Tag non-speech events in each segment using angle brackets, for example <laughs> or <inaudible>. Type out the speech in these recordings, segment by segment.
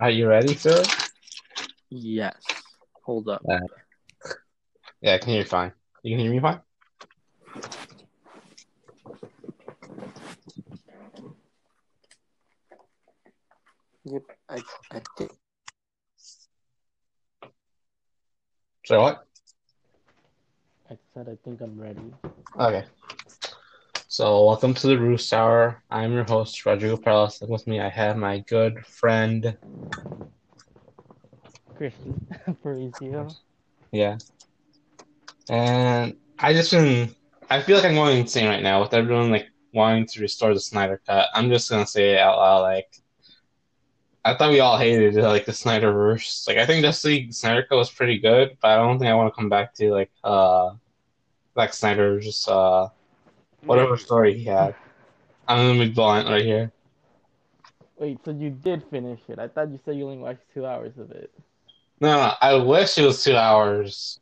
Are you ready, sir? Yes. Hold up. Uh, yeah, I can hear you fine. You can hear me fine? Yep. I, I did. So what? I said I think I'm ready. Okay. So welcome to the Roost Hour. I'm your host, Rodrigo Perales. And with me I have my good friend. Christian <laughs> Aparicio. Yeah. And I just been I feel like I'm going insane right now with everyone like wanting to restore the Snyder cut. I'm just gonna say it out loud like I thought we all hated like the Snyderverse. Like I think Justice League Snyder Cut was pretty good, but I don't think I want to come back to like uh Zack Snyder just uh whatever story he had. I'm gonna be blunt right here. Wait, so you did finish it? I thought you said you only watched two hours of it. No, no, I wish it was two hours.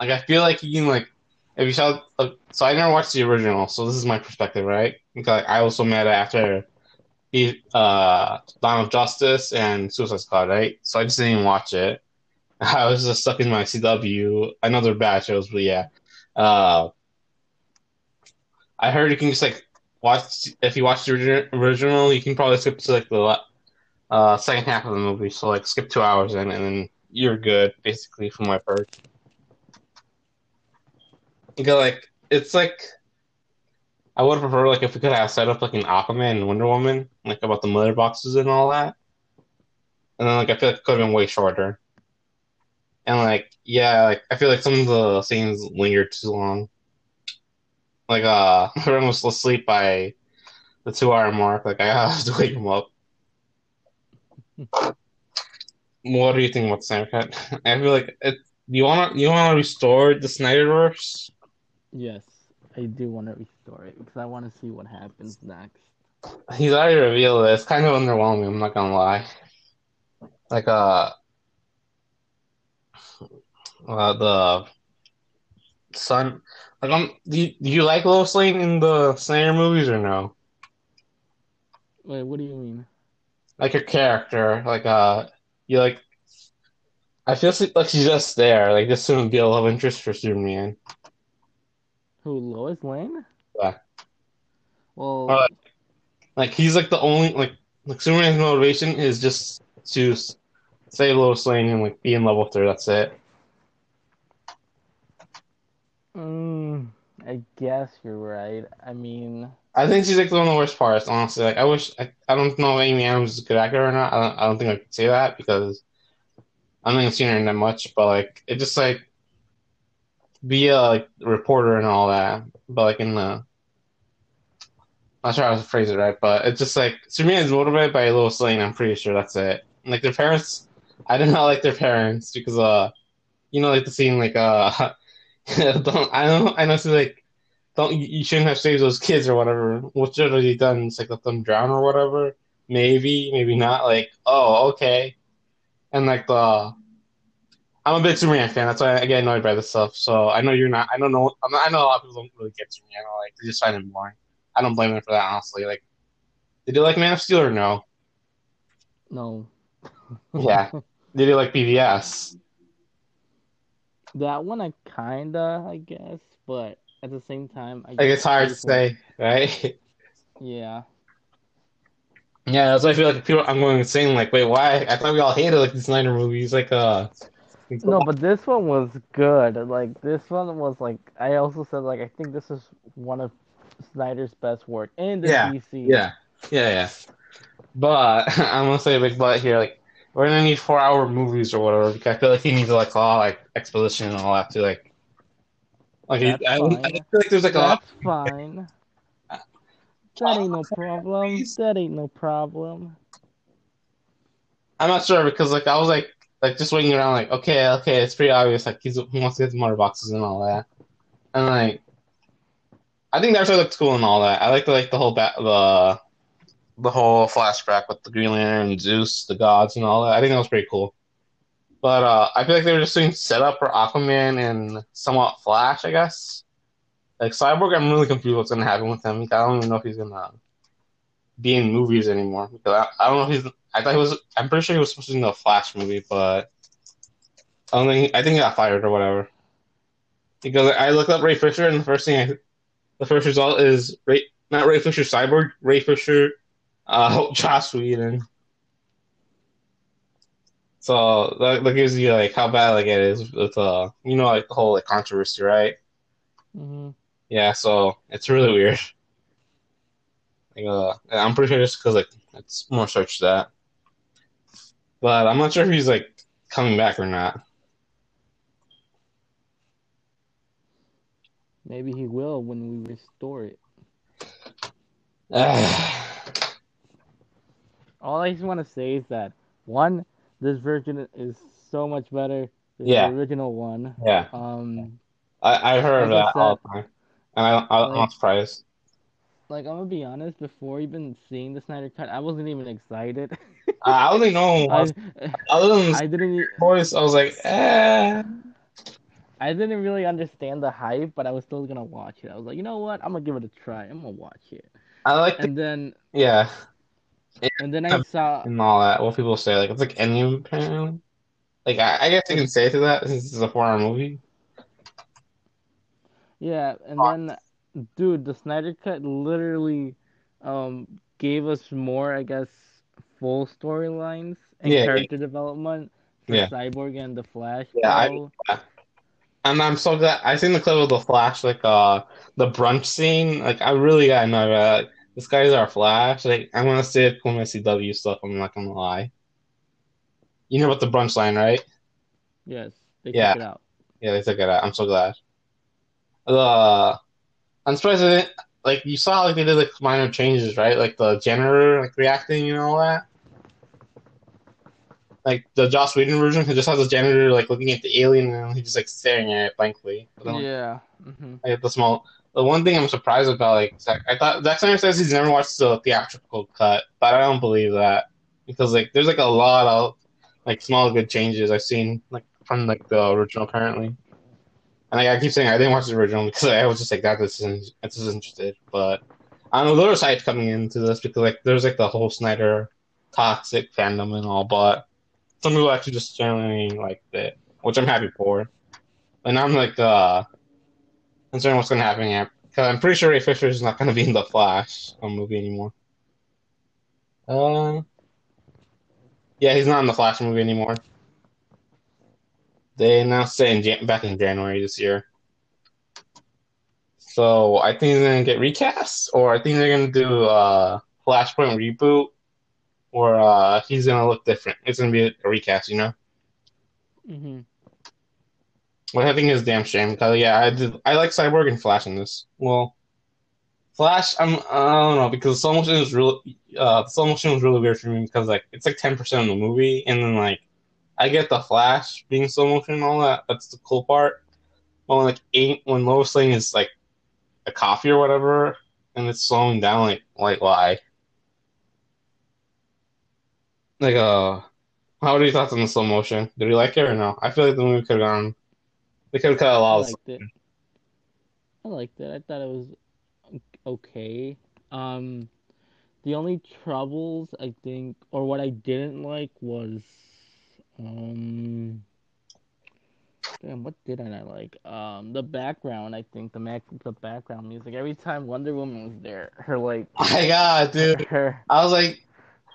Like I feel like you can like if you saw like, so I never watched the original, so this is my perspective, right? Because like, I also met after he uh Dawn of Justice and Suicide Squad, right? So I just didn't even watch it. <laughs> I was just stuck in my CW. I know they're bad shows, but yeah. Uh I heard you can just like watch if you watch the original, you can probably skip to like the uh second half of the movie. So like skip two hours in, and then you're good, basically, from what I've heard. Because like it's like I would prefer like if we could have set up like an Aquaman and Wonder Woman, like about the mother boxes and all that. And then like I feel like it could have been way shorter. And like yeah, like I feel like some of the scenes lingered too long. Like uh <laughs> everyone was asleep by the two hour mark. Like I <laughs> have to wake them up. what do you think about Snyder Cut? <laughs> I feel like it. You wanna you wanna restore the Snyderverse? Yes, I do want to restore it because I want to see what happens next. He's already revealed it. It's kind of underwhelming. I'm not gonna lie. Like uh, uh the son. Like do you, do you like Lois Lane in the Snyder movies or no? Wait, what do you mean? Like her character, like uh, you like. I feel like she's just there, like this wouldn't be a love interest for Superman. Who, Lois Lane? Yeah. Well, like he's like the only like like Superman's motivation is just to save Lois Lane and like be in love with her. That's it. Mm, I guess you're right. I mean, I think she's like one of the worst parts, honestly. Like I wish I, I don't know if Amy Adams is a good actor or not. I don't I don't think I could say that because I don't think I've seen her in that much. But like it just like be a like reporter and all that. But like in the I'm not sure how to phrase it right, but it's just like Superman is motivated by Lois Lane. I'm pretty sure that's it. Like their parents, I did not like their parents because uh, you know, like the scene like uh, <laughs> <laughs> don't I don't I know it's like don't you shouldn't have saved those kids or whatever. What should have you done? It's like let them drown or whatever. Maybe, maybe not. Like oh okay, and like the. I'm a big Superman fan. That's why I get annoyed by this stuff. So I know you're not. I don't know. I know a lot of people don't really get Superman. Like they just find him boring. I don't blame them for that, honestly. Like, did you like Man of Steel or no? no. Yeah. <laughs> Did you like BVS? That one I kinda, I guess, but at the same time, I Like, it's hard to guess- say, right? <laughs> Yeah. yeah, that's why I feel like people. I'm going insane. Like, wait, why? I thought we all hated like the Snyder movies. Like, uh, No, but this one was good. Like this one was like I also said like I think this is one of Snyder's best work in the Yeah, DC. yeah, yeah, yeah. But <laughs> I'm gonna say a big but here. Like, we're gonna need four hour movies or whatever. Because I feel like he needs like a lot like exposition and all that to like. Like, I, I feel like there's like a lot. Fine. That ain't no problem. That ain't no problem. I'm not sure because like I was like like just waiting around like okay okay it's pretty obvious like he's he wants to get the mother boxes and all that and like I think that actually looks cool and all that I like the like the whole ba- the the whole flashback with the Green Lantern and Zeus the gods and all that I think that was pretty cool but uh I feel like they were just doing setup for Aquaman and somewhat Flash I guess like Cyborg I'm really confused what's gonna happen with him I don't even know if he's gonna be in movies anymore. Because I, I don't know if he's. I thought he was. I'm pretty sure he was supposed to be in the Flash movie, but I don't think. I think he got fired or whatever. Because I looked up Ray Fisher, and the first thing I, the first result is Ray, not Ray Fisher Cyborg, Ray Fisher, uh, Joss Whedon. So that, that gives you like how bad like it is with uh you know like the whole like controversy, right? hmm Yeah, so it's really weird. Like, uh, I'm pretty sure just because like it's more search that, but I'm not sure if he's like coming back or not. Maybe he will when we restore it. <sighs> All I just want to say is that one, this version is so much better than Yeah. the original one. yeah, Um, I I heard Like that all the time, and I, I I'm not surprised. like I'm gonna be honest, before even seeing the Snyder Cut, I wasn't even excited. I don't <laughs> one I, was. Other <laughs> than I didn't, voice, I was like, eh. I didn't really understand the hype, but I was still gonna watch it. I was like, you know what? I'm gonna give it a try. I'm gonna watch it. I like the, And then, yeah and then I saw, and all that. What people say, like it's like any apparently. Like I, I guess you can say to that since it's a four-hour movie. yeah, and then, dude, the Snyder Cut literally, um, gave us more, I guess, full storylines and Yeah. character development for Yeah. Cyborg and the Flash. Yeah, I- bro. And I'm so glad I seen the clip of the Flash, like uh the brunch scene. Like I really gotta know that this guy's our Flash. Like I'm gonna see it when I see W stuff. I'm not gonna lie. You know about the brunch line, right? Yes, they Yeah. took it out. Yeah, they took it out. I'm so glad. Uh, I'm surprised they didn't, like you saw like they did like minor changes, right? Like the janitor like reacting and all that. Like the Joss Whedon version, he just has the janitor like looking at the alien and he's just like staring at it blankly. Then, Yeah. hmm like the small. The one thing I'm surprised about, like Zack, I thought Zack Snyder says he's never watched the theatrical cut, but I don't believe that because like there's like a lot of like small good changes I've seen like from like the original apparently. And like, I keep saying I didn't watch the original because I was just like that this is this is interested, but I don't know there was hype coming into this because like there's like the whole Snyder toxic fandom and all, but some people actually just generally liked it, which I'm happy for. And I'm like uh concerned what's gonna happen here because I'm pretty sure Ray Fisher is not gonna be in the Flash movie anymore. Uh, yeah, he's not in the Flash movie anymore. They announced it in Jan- back in January this year. So I think they're gonna get recast, or I think they're gonna do a Flashpoint reboot, or uh, he's gonna look different. It's gonna be a recast, you know. hmm Which I think a damn shame because yeah, I did. I like Cyborg and Flash in this. Well, Flash, I'm I don't know because slow motion is really uh slow motion was really weird for me because like it's like ten percent of the movie and then like I get the Flash being slow motion and all that. That's the cool part. But when like eight when Lois Lane is like a coffee or whatever and it's slowing down like like why? Like uh how are your thoughts on the slow motion? Did you like it or no? I feel like the movie could have gone they could have cut a I lot of liked it. I liked it. I thought it was okay. Um, the only troubles I think, or what I didn't like was, um, damn, what didn't I like? Um, the background. I think the mac, the background music. Every time Wonder Woman was there, her like, Oh my god, dude. her, I was like,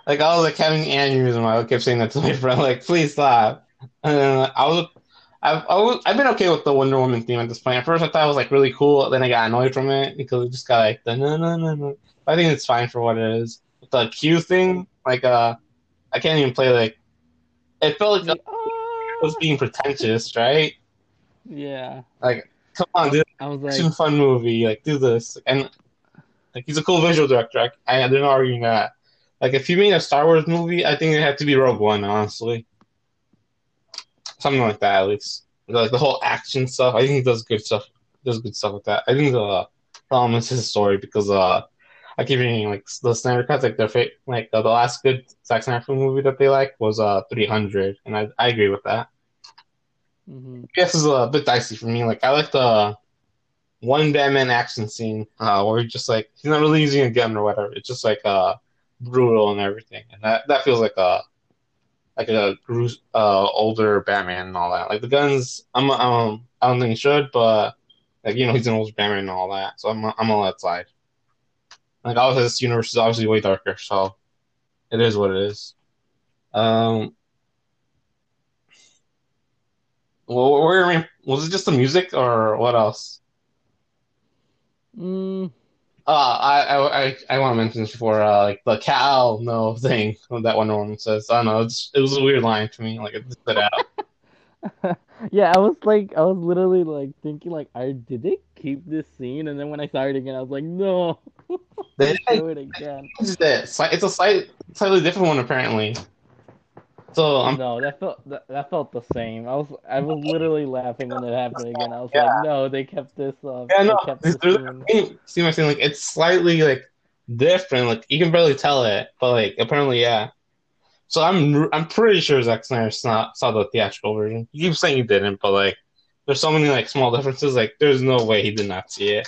like I was like having aneurysm. I kept saying that to my friend, like, please stop. And then I was, I've, I was, I've been okay with the Wonder Woman theme at this point. At first, I thought it was like really cool. Then I got annoyed from it because it just got like the no no no no. I think it's fine for what it is. The Q thing, like uh, I can't even play like. It felt like it was being pretentious, right? yeah. Like, come on, dude. I was like, fun movie. Like, do this. And like, he's a cool visual director. I, I not arguing that. Like, if he made a Star Wars movie, I think it had to be Rogue One, honestly. Something like that, at least. Like the whole action stuff. I think does good stuff. Does good stuff with that. I think the problem is his story because uh, I keep reading like the Snyder cuts. Like their fa- like uh, the last good Zack Snyder movie that they like was uh 300, and I I agree with that. hmm This is a bit dicey for me. Like I like the one Batman action scene uh, where he's just like he's not really using a gun or whatever. It's just like uh brutal and everything, and that that feels like a like a uh, older Batman and all that. Like the guns, I'm um I don't think he should, but like you know he's an older Batman and all that, so I'm I'm gonna let slide. Like all this universe is obviously way darker, so it is what it is. Um, well, where was it just the music or what else? Mm. Uh, I I I want to mention this before, uh, like the cow no thing that Wonder Woman says. I don't know. it was a weird line to me. Like it stood out. <laughs> yeah, I was like, I was literally like thinking, like, I did they keep this scene? And then when I saw it again, I was like, no, <laughs> they show it again. It's a slight, slightly different one apparently. So I'm... no, that felt that, that, felt the same. I was I was literally laughing when it happened again. I was yeah. like, no, they kept this. Uh, yeah, no, kept this see my thing like it's slightly like different. Like you can barely tell it, but like apparently, yeah. So I'm I'm pretty sure Zack Snyder saw, saw the theatrical version. You keep saying he didn't, but like there's so many like small differences. Like there's no way he did not see it.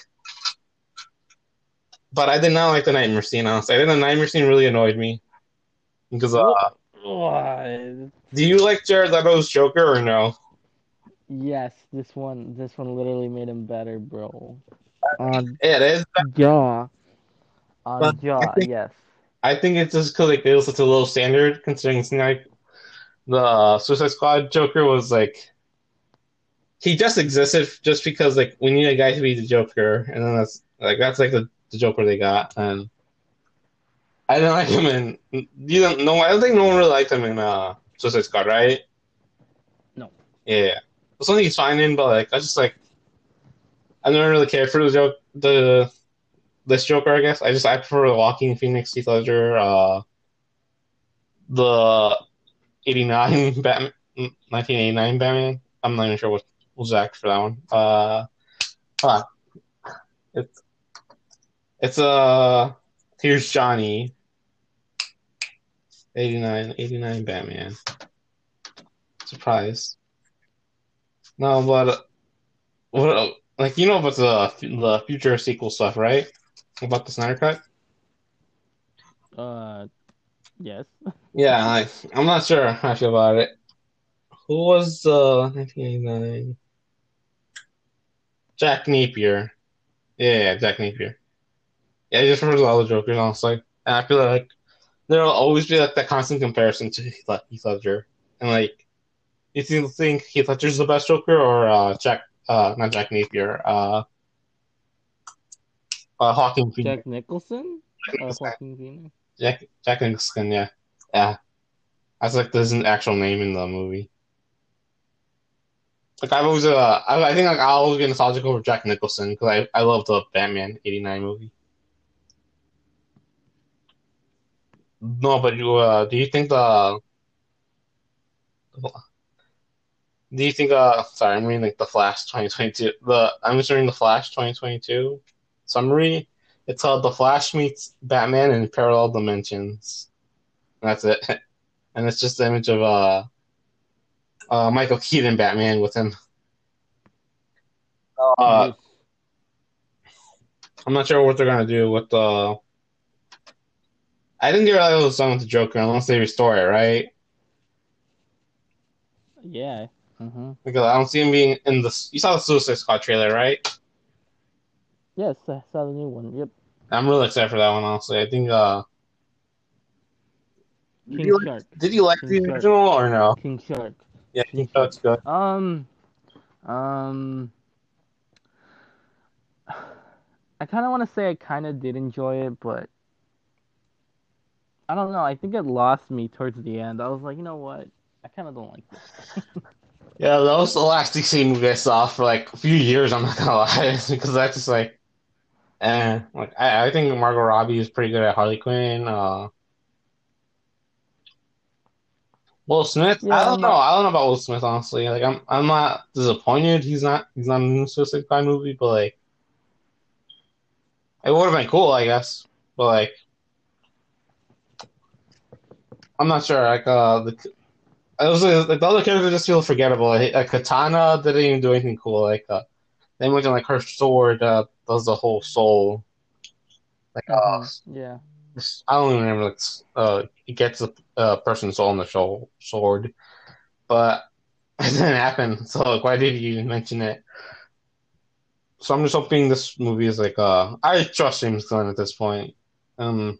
But I did not like the nightmare scene. Honestly, I think the nightmare scene really annoyed me because uh? Do you like Jared Leto's Joker or no? Yes, this one this one literally made him better, bro. On it is. Jaw. On but Jaw, I think, yes. I think it's just because like, it was such a low standard, considering it's like the uh, Suicide Squad Joker was like he just existed just because like we need a guy to be the Joker, and then that's like that's like the, the Joker they got, and I didn't like him in. You don't know. I don't think no one really liked him in uh, Suicide Squad, right? No. Yeah, something he's fine in, but like I just like I never really cared for the joke. The this Joker, I guess. I just I prefer the Joaquin Phoenix, Heath Ledger, uh, the eighty nine <laughs> Batman, nineteen eighty nine Batman. I'm not even sure what was actor for that one. Uh, ah, it's it's uh Here's Johnny. 89, 89 Batman. Surprise. No, but what? Like you know about the the future sequel stuff, right? About the Snyder Cut. Uh, yes. Yeah, like, I'm not sure how I feel about it. Who was uh 1989? Jack Napier. Yeah, Jack Napier. Yeah, I just remember all the Jokers, honestly. And I feel like there'll always be like that constant comparison to Heath Ledger. And like, you think Heath Ledger's the best Joker or uh, Jack, uh, not Jack Napier, uh, uh, Joaquin Phoenix? Jack Nicholson? Jack Nicholson. Joaquin Phoenix? Jack, Jack Nicholson, yeah. Yeah. That's like, there's an actual name in the movie. Like I've always, uh, I, I think like I'll always be nostalgic over Jack Nicholson because I, I love the Batman '89 movie. No, but you uh, do you think the do you think uh sorry I'm reading like the Flash 2022 the I'm just reading the Flash 2022 summary. It's called The Flash meets Batman in parallel dimensions. And that's it, <laughs> and it's just the image of uh uh Michael Keaton Batman with him. Uh, I'm not sure what they're gonna do with the I didn't get realize it was done with the Joker unless they restore it, right? Yeah. Mm-hmm. Because I don't see him being in the. You saw the Suicide Squad trailer, right? Yes, I saw the new one. Yep. I'm really excited for that one. Honestly, I think. uh King did you, Shark. Did you like King the Shark. original or no? King Shark. Yeah, King, King Shark's good. Um, um, I kind of want to say I kind of did enjoy it, but I don't know. I think it lost me towards the end. I was like, you know what? I kind of don't like this. <laughs> yeah, that was the last DC movie I saw for like a few years. I'm not gonna <laughs> lie, because that's just like, eh. Like I, I think Margot Robbie is pretty good at Harley Quinn. Uh, Will Smith. Yeah, I don't know. I don't know about Will Smith honestly. Like I'm, I'm not disappointed. He's not. He's not in the Suicide Squad movie, but like, it would have been cool, I guess. But like, I'm not sure. Like uh, the it was like the other characters just feel forgettable. Like, like Katana didn't even do anything cool. Like uh, they mentioned like her sword uh, does the whole soul. Like uh, mm-hmm. yeah. I don't even remember like uh he gets a, a person's soul on the show, sword, but <laughs> it didn't happen. So like, why did you mention it? So I'm just hoping this movie is like uh I trust James Gunn at this point. Um,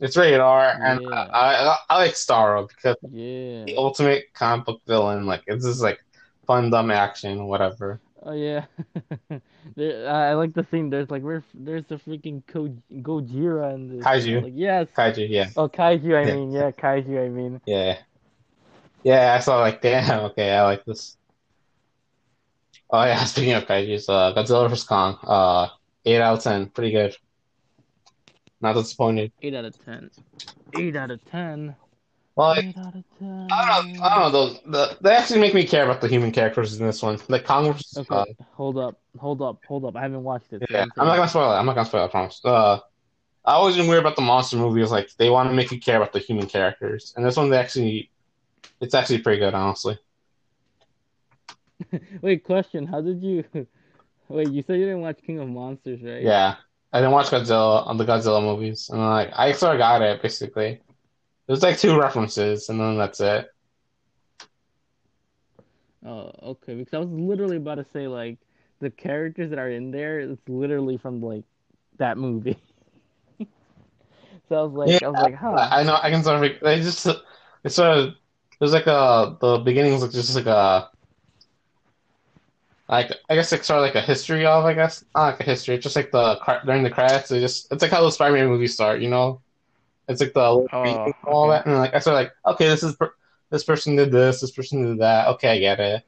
it's rated R, and Yeah. I, I I like Starro because Yeah. the ultimate comic book villain. Like it's just like fun, dumb action, whatever. Oh yeah. <laughs> there, I like the scene. There's like where there's the freaking Ko- Gojira and this. Kaiju. Like yes. Kaiju, yeah, Oh kaiju. I Yeah. mean yeah, kaiju. I mean. yeah, yeah. I saw like, <laughs> damn, okay, I like this. Oh yeah, <laughs> speaking of kaijus, uh, Godzilla vs Kong, uh, eight out of ten, pretty good. Not disappointed. Eight out of ten. Eight out of ten. Well, like, Eight out of ten. I don't, know, I don't know. Those, the, they actually make me care about the human characters in this one. The Kong versus. Okay, Uh, hold up, hold up, hold up. I haven't watched it. yeah, I'm I'm not gonna spoil it. I'm not gonna spoil it. I promise. Uh, I always been weird about the monster movies. Like they want to make you care about the human characters, and this one they actually, it's actually pretty good, honestly. <laughs> Wait, question. How did you? <laughs> Wait, you said you didn't watch King of Monsters, right? Yeah, I didn't watch Godzilla on the Godzilla movies, and like I sort of got it basically. There's like two references, and then that's it. Oh, okay. Because I was literally about to say like the characters that are in there. It's literally from like that movie. <laughs> so I was like, I was like, huh. I I know I can sort of they just it's sort of there's like a the beginnings like just like a like I guess it's sort of like a history of I guess not like a history it's just like the during the credits it just it's like how the Spider-Man movies start you know it's like the Oh, and all okay. that and like I sort of like okay this is per- this person did this this person did that okay I get it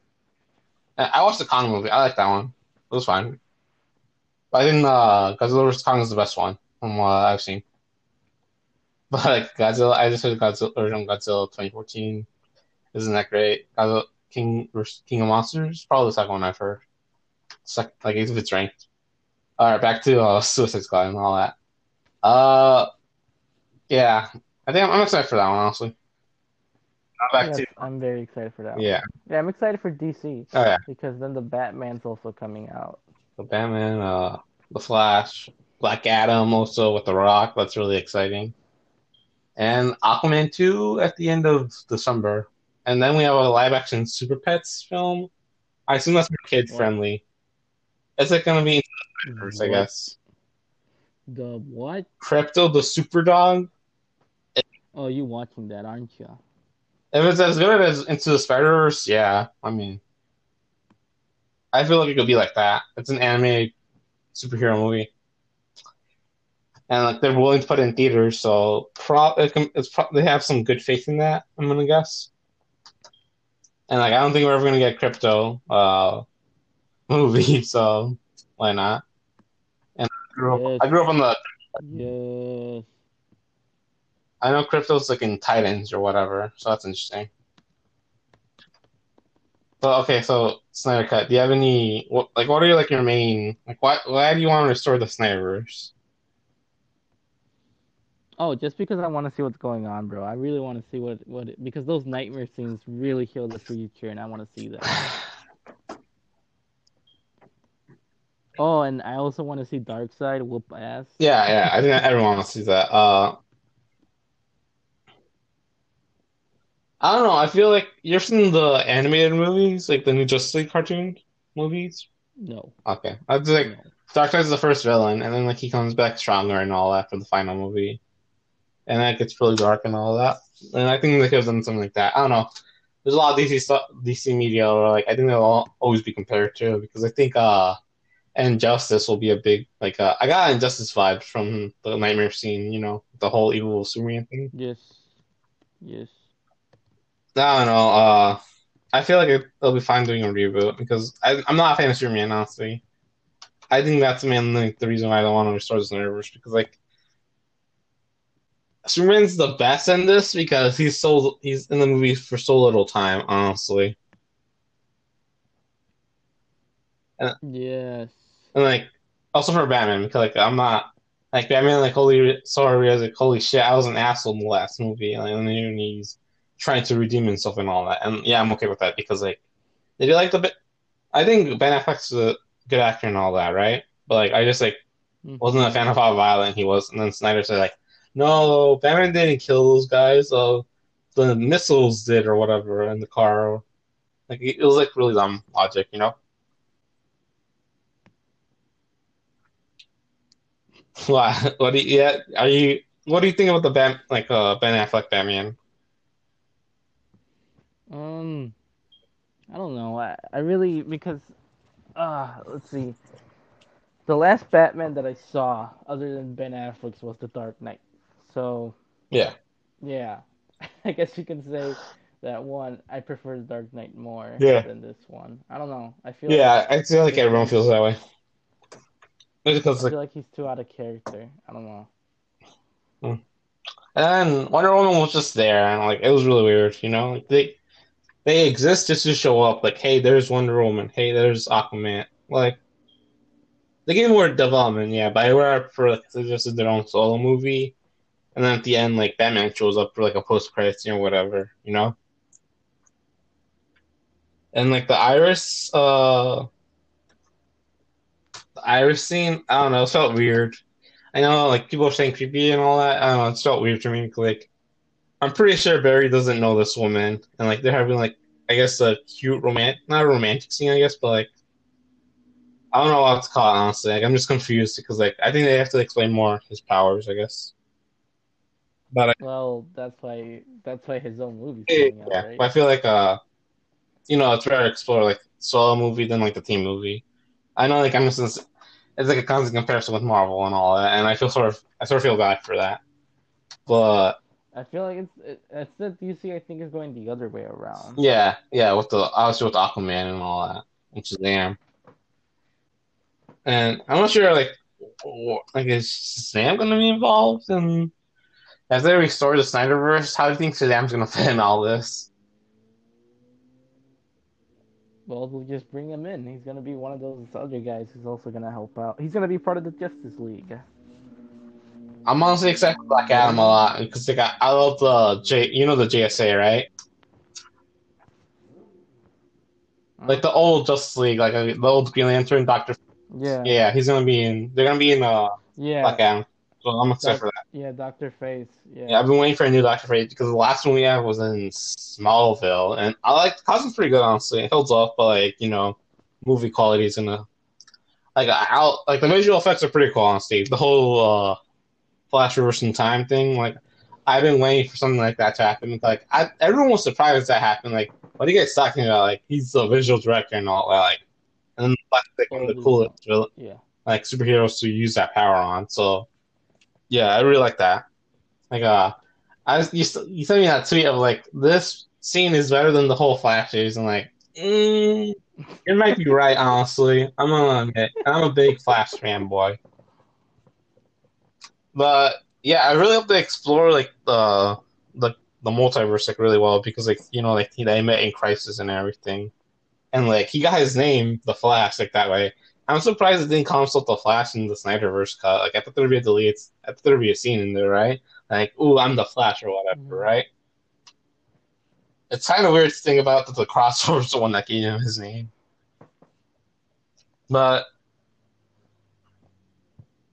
And I watched the Kong movie I like that one it was fine but I think uh Godzilla vs Kong is the best one from what I've seen. <laughs> But like Godzilla, I just heard Godzilla original Godzilla 2014 isn't that great. Godzilla King vs. King of Monsters probably the second one I've heard. Sec- like if it's ranked. All right, back to uh, Suicide Squad and all that. Uh, yeah, I think I'm, I'm excited for that one honestly. Now back Yes, to I'm very excited for that. one. yeah, Yeah, I'm excited for DC oh yeah, because then the Batman's also coming out. the Batman, uh, the Flash, Black Adam, also with the Rock. That's really exciting. And Aquaman 2 at the end of December. And then we have a live action Super Pets film. I assume that's more kid friendly. Is it going to be I guess? The what? Krypto the Super Dog? Oh, you watching that, aren't you? If it's as good as Into the Spider Verse, yeah. I mean, I feel like it could be like that. It's an animated superhero movie, and like they're willing to put it in theaters, so pro it can, it's pro- they have some good faith in that. I'm gonna guess. And like I don't think we're ever gonna get Krypto uh <laughs> movie, so why not? And I grew up. I grew up on the Yes. I know Krypto's like in Titans or whatever, so that's interesting. But okay, so Snyder Cut. Do you have any what like what are your like your main like why why do you want to restore the Snyderverse? Oh, just because I want to see what's going on, bro. I really want to see what what it, because those nightmare scenes really show the future, and I want to see that. <sighs> Oh, and I also want to see Darkseid whoop ass. Yeah, yeah, I think everyone wants to see that. Uh, I don't know. I feel like you've seen the animated movies, like the new Justice League cartoon movies. No, Okay, I was like no. Darkseid's the first villain, and then like he comes back stronger and all that for the final movie, and then it gets really dark and all that. And I think they could have done something like that. I don't know. There's a lot of DC stuff, DC media, or like I think they'll all, always be compared to because I think uh, Injustice will be a big like uh, I got Injustice vibes from the Nightmare scene. You know, the whole evil Superman thing. Yes, yes. I don't know. Uh, I feel like it, they'll be fine doing a reboot because I, I'm not a fan of Superman, honestly. I think that's mainly the reason why I don't want to restore this universe because like Superman's the best in this because he's so he's in the movie for so little time, honestly. Yes. And like also for Batman because like I'm not like Batman like holy sorry I was like holy shit I was an asshole in the last movie like, and then he's trying to redeem himself and all that and yeah I'm okay with that because like did you like the bit I think Ben Affleck's a good actor and all that right but like I just like mm-hmm. wasn't a fan of how violent he was, and then Snyder said like, "No, Batman didn't kill those guys. Uh, the missiles did, or whatever, in the car." Like it was like really dumb logic, you know. <laughs> What? What do you? Yeah, are you? What do you think about the Ben like uh Ben Affleck Batman? Um, I don't know. I, I really because uh let's see. The last Batman that I saw, other than Ben Affleck's, was The Dark Knight. So Yeah, yeah, <laughs> I guess you can say that one. I prefer The Dark Knight more Yeah. than this one. I don't know. I feel yeah. I feel like everyone feels that way. Because I feel like he's too out of character. I don't know. Hmm. and then Wonder Woman was just there, and like it was really weird, you know. Like they they exist just to show up. Like, hey, there's Wonder Woman. Hey, there's Aquaman. Like they gave more development, yeah. But I would for like they just did their own solo movie, and then at the end, like Batman shows up for like a post credits scene or whatever, you know. And like the Iris, uh, the Iris scene, I don't know, it felt weird. I know, like people are saying creepy and all that. I don't know, it felt weird to me. Like, I'm pretty sure Barry doesn't know this woman, and like they're having like, I guess a cute romantic, not a romantic scene, I guess, but like, I don't know what to call it honestly. Like, I'm just confused because like I think they have to explain more his powers, I guess. But I, Well, that's why that's why his own movie. yeah, coming out, right? but I feel like uh, you know, it's better to explore like solo movie than like the team movie. I know, like I'm just it's like a constant comparison with Marvel and all that, and I feel sort of I sort of feel bad for that. But I feel like it's it, it's that DC. I think is going the other way around. yeah, yeah, with the obviously with Aquaman and all that, which is damn. And I'm not sure, like, wh- like is Shazam going to be involved? And as they restore the Snyderverse, how do you think Shazam's going to fit in all this? Well, we'll just bring him in. He's gonna be one of those other guys who's also gonna help out. He's gonna be part of the Justice League. I'm honestly excited for Black Adam a lot because like I, I love the J, you know the JSA, right? Like the old Justice League, like uh, the old Green Lantern, Doctor. Yeah. Yeah, he's gonna be in. They're gonna be in uh, Yeah. Black Adam. So I'm excited Doc- for that. Yeah, Doctor Fate. Yeah. Yeah, I've been waiting for a new Doctor Fate because the last one we had was in Smallville, and I like the costume's pretty good honestly. It holds up, but like you know, movie quality is gonna like I like the visual effects are pretty cool honestly. The whole uh, Flash reversing time thing, like I've been waiting for something like that to happen. Like I, everyone was surprised that happened. Like what are you guys talking about? Like he's the visual director and all that. Like and then like one of the coolest Yeah. like superheroes to use that power on. So yeah, I really like that. Like uh, I was, you you sent me that tweet of like this scene is better than the whole Flash series, and like mm, you might be right. Honestly, I'm gonna admit I'm a big Flash fanboy. But yeah, I really hope they explore like the the the multiverse like really well because like you know like they met in Crisis and everything, and like he got his name the Flash like that way. I'm surprised it didn't consult the Flash in the Snyderverse cut. Like I thought there'd be a delete. I thought there'd be a scene in there, right? Like, ooh, I'm the Flash or whatever, Mhm. right? It's kind of weird to think about that the crossover's the one that gave him his name. But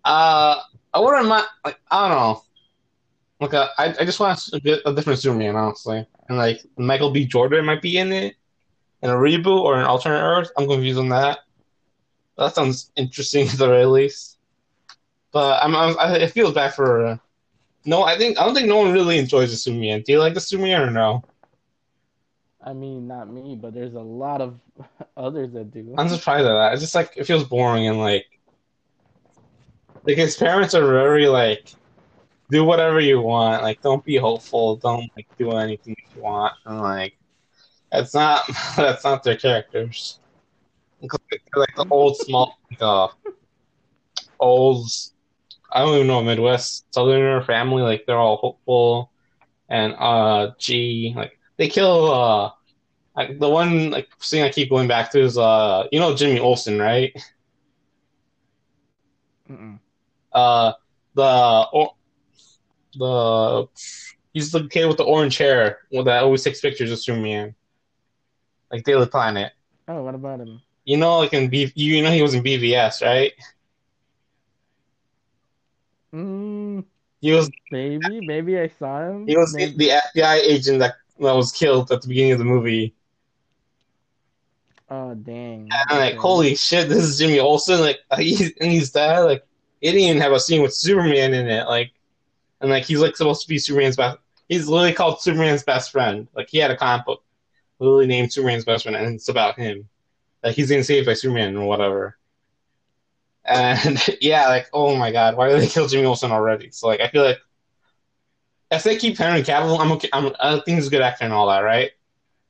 uh I wouldn't mind like I don't know. Like uh, I I just want a, bit, a different Superman, honestly. And like Michael B. Jordan might be in it in a reboot or an alternate Earth. I'm confused on that. That sounds interesting at the very least. But I'm, I'm I, it feels bad for. Uh, no, I think I don't think no one really enjoys the Superman. Do you like the Superman or no? I mean, not me, but there's a lot of <laughs> others that do. I'm surprised at that. It's just like it feels boring and like like his parents are very like do whatever you want. Like don't be hopeful. Don't like do anything you want. And like that's not <laughs> that's not their characters. Like the old small uh, old I don't even know Midwest Southerner family. Like they're all hopeful and uh G like they kill uh like, the one like scene I keep going back to is uh you know Jimmy Olsen right Mm-mm. uh the or the he's the kid with the orange hair that always takes pictures of Superman like Daily Planet Oh, what about him? You know like in B you know he was in BVS right Mm, He was maybe, maybe I saw him. he was Maybe- the FBI agent that, that was killed at the beginning of the movie. Oh dang! And I'm like, holy shit, this is Jimmy Olsen. Like, <laughs> he's, and he's dead. Like, it didn't even have a scene with Superman in it. Like, and like he's like supposed to be Superman's best. He's literally called Superman's best friend. Like, he had a comic book literally named Superman's best friend, and it's about him. Like, he's getting saved by Superman or whatever. And <laughs> yeah, like, oh my god, why did they kill Jimmy Olsen already? So like, I feel like if they keep Henry Cavill, I'm okay. I'm, I think he's a good actor and all that, right?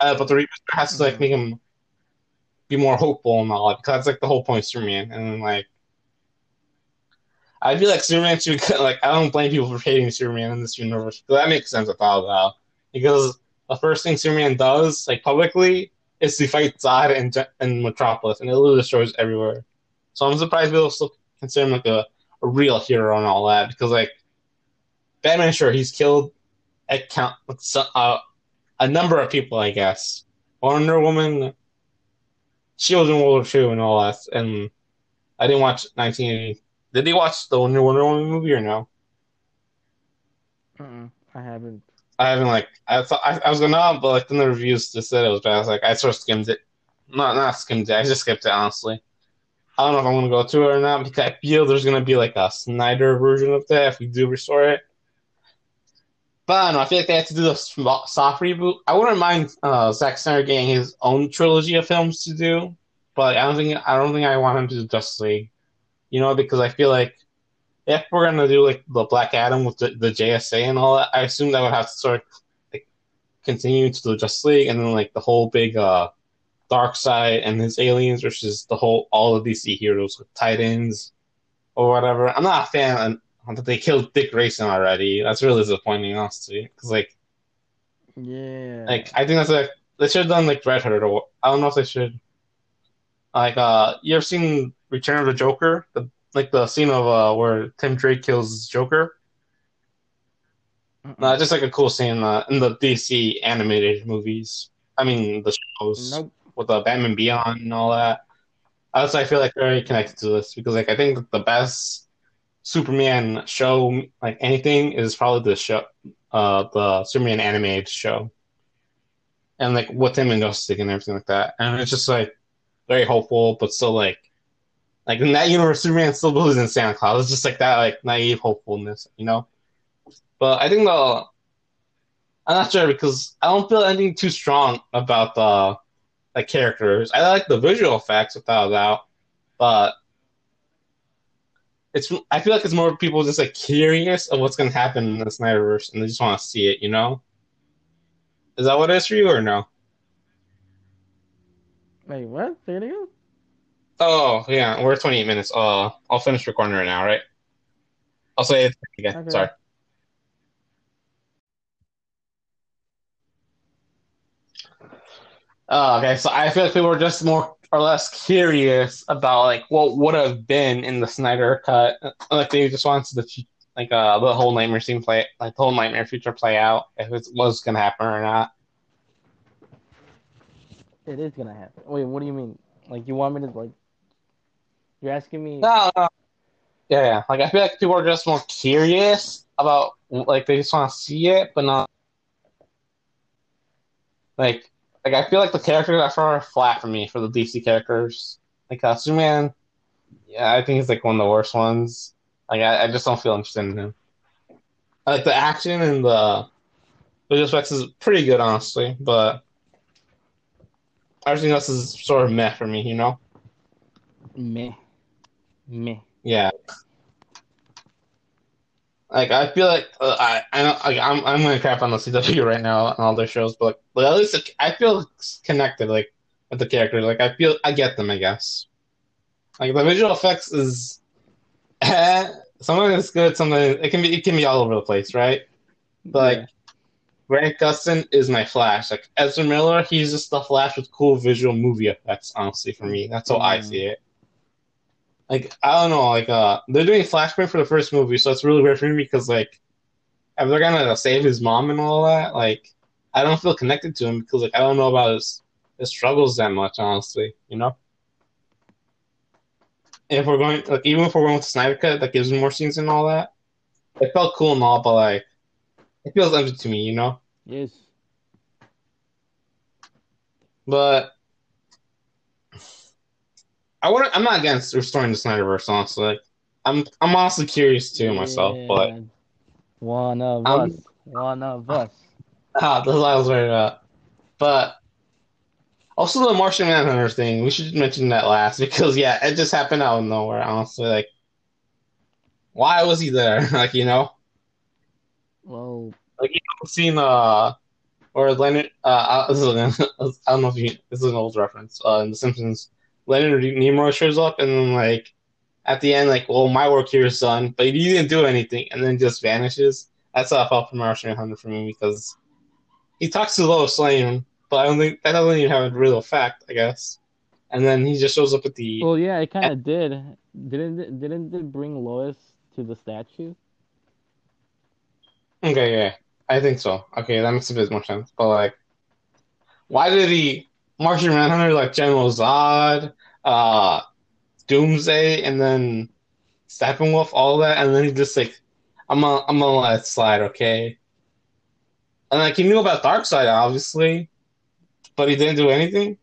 Uh, but the reboot has to like Mhm. make him be more hopeful and all that because that's like the whole point of Superman. And like, I feel like Superman should like I don't blame people for hating Superman in this universe because that makes sense without that because the first thing Superman does like publicly is to fight Zod and and Metropolis and it literally destroys everywhere. So I'm surprised people still consider him like a, a real hero and all that because like Batman, sure he's killed a count uh, a number of people, I guess. Wonder Woman, she was in World War II and all that, and I didn't watch 1980. Did you watch the Wonder Woman movie or no? I haven't. I haven't like I thought I, I was gonna, but like then the reviews just said it was bad. I was like I sort of skimmed it, not not skimmed it. I just skipped it honestly. I don't know if I'm gonna go to it or not because I feel there's gonna be like a Snyder version of that if we do restore it. But I don't know. I feel like they have to do the soft reboot. I wouldn't mind uh, Zack Snyder getting his own trilogy of films to do, but I don't think I don't think I want him to do Justice League. You know, because I feel like if we're gonna do like the Black Adam with the, the JSA and all that, I assume that would have to sort of like continue to the Justice League and then like the whole big uh Darkseid and his aliens versus the whole all of DC heroes with Titans or whatever. I'm not a fan that they killed Dick Grayson already. That's really disappointing, honestly, because like Yeah. like I think that's like they should have done like Red Hood or I don't know if they should. Like uh, you ever seen Return of the Joker? The like the scene of uh where Tim Drake kills Joker. No, just like a cool scene uh, in the DC animated movies. I mean the shows Nope. with the Batman Beyond and all that. Also, I feel like very connected to this because like I think that the best Superman show, like anything, is probably the show, uh, the Superman animated show, and like with him and Justice League and everything like that. And it's just like very hopeful, but still like, like in that universe, Superman still believes in Santa Claus. It's just like that, like naive hopefulness, you know. But I think the I'm not sure because I don't feel anything too strong about the like characters. I like the visual effects without a doubt, but it's I feel like it's more people just like curious of what's gonna happen in the Snyderverse and they just want to see it. You know? Is that what it is for you or no? Wait, what? Say it again? Oh yeah, we're 28 minutes. Uh, I'll finish recording right now, right? I'll say it again. Okay. Sorry. Oh, okay, so I feel like people are just more or less curious about like what would have been in the Snyder cut. Like they just wanted the like uh the whole nightmare scene play, like the whole nightmare future play out if it was gonna happen or not. It is gonna happen. Wait, what do you mean? Like you want me to like? You're asking me? No, no. Yeah, yeah. Like I feel like people are just more curious about like they just want to see it, but not like like I feel like the characters are far flat for me for the DC characters. Like uh, Superman, yeah, I think he's like one of the worst ones. Like I, I just don't feel interested in him. Like the action and the visual effects is pretty good, honestly, but everything else is sort of meh for me, you know? Meh. Meh. Yeah. Like I feel like uh, I I like, I'm I'm gonna crap on the CW right now and all their shows, but like, at least I feel connected like with the characters. Like I feel I get them. I guess. Like the visual effects is, eh, some it's good. Some of it, can be it can be all over the place, right? But like Yeah. Grant Gustin is my Flash. Like Ezra Miller, he's just the Flash with cool visual movie effects. Honestly, for me, that's how I Mm. see it. Like I don't know, like uh, they're doing Flashpoint for the first movie, so it's really weird for me because like, if they're gonna save his mom and all that, like, I don't feel connected to him because like I don't know about his his struggles that much, honestly. You know. If we're going, like, even if we're going with the Snyder cut, that gives him more scenes and all that. it felt cool and all, but like it feels empty to me, you know. Yes. But I want. I'm not against restoring the Snyderverse, honestly. Like, I'm I'm also curious too myself, but one of Um, us. One of us. ah, that's what I was worried about. But also the Martian Manhunter thing, we should mention that last <laughs> because yeah, it just happened out of nowhere. Honestly, like, why was he there? <laughs> like, you know, Well, I've seen uh, or Leonard. Uh, this is <laughs> I don't know if you. This is an old reference. Uh, in The Simpsons, Leonard Nimoy shows up and then like at the end, like, well, my work here is done, but he didn't do anything, and then just vanishes. That's how I felt for Martian Manhunter for me because he talks to Lois Lane, but I don't think that doesn't even have a real effect, I guess. And then he just shows up at the. well, yeah, it kind of did. Didn't it, didn't it bring Lois to the statue? Okay, yeah, I think so. Okay, that makes a bit more sense. But like, why did he Martian Manhunter like General Zod, uh, Doomsday, and then Steppenwolf, all that, and then he just like, I'm gonna I'm gonna let it slide, okay? And like he knew about Darkseid, obviously, but he didn't do anything.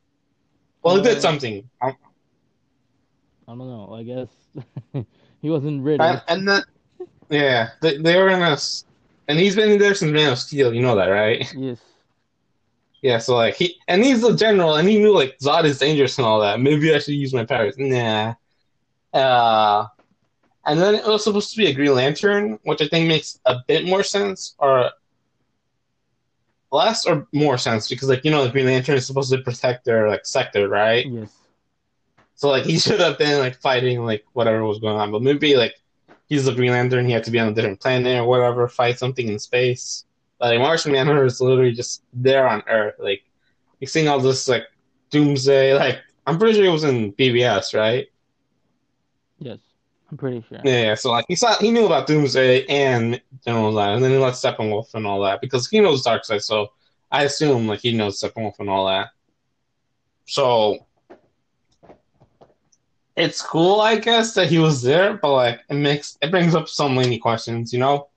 Well, he did Uh, something. I don't know. I guess <laughs> he wasn't of. And, and then, yeah, they, they were gonna, and he's been there since Man of Steel. You know that, right? Yes. Yeah. So like he, and he's the general, and he knew like Zod is dangerous and all that. Maybe I should use my powers. Nah. Uh, and then it was supposed to be a Green Lantern, which I think makes a bit more sense, or less or more sense because like you know the Green Lantern is supposed to protect their like sector, right? Yes. So like he should have been like fighting like whatever was going on, but maybe like he's the Green Lantern, he had to be on a different planet or whatever, fight something in space. Like Martian Manhunter is literally just there on Earth. Like you're seeing all this like Doomsday. Like I'm pretty sure it was in BvS, right? Yes. I'm pretty sure. Yeah. yeah. So like he saw he knew about Doomsday and General Zod, and then he let Steppenwolf and all that because he knows Darkseid. So I assume like he knows Steppenwolf and all that. So it's cool, I guess, that he was there, but like it makes it brings up so many questions, you know.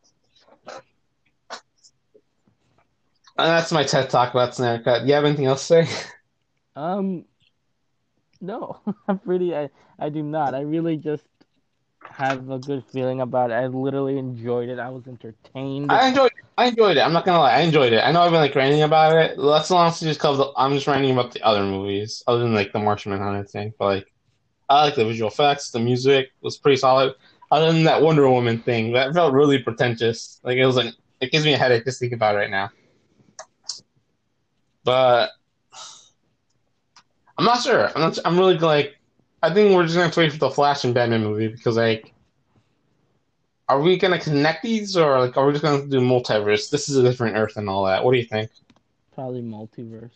And that's my TED talk about Snyder Cut. Do you have anything else to say? Um, no, <laughs> I'm pretty. I I do not. I really just have a good feeling about it. I literally enjoyed it. I was entertained. I enjoyed it. I enjoyed it. I'm not gonna lie, I enjoyed it. I know I've been like ranting about it. Let's honestly just cover. The, I'm just ranting about the other movies, other than like the Martian Manhunter thing. But like, I like the visual effects. The music was pretty solid. Other than that Wonder Woman thing, that felt really pretentious. Like it was like it gives me a headache just thinking about it right now. But I'm not sure. I'm not. I'm really like. I think we're just gonna wait for the Flash and Batman movie because like, are we gonna connect these or like are we just gonna do multiverse? This is a different Earth and all that. What do you think? Probably multiverse.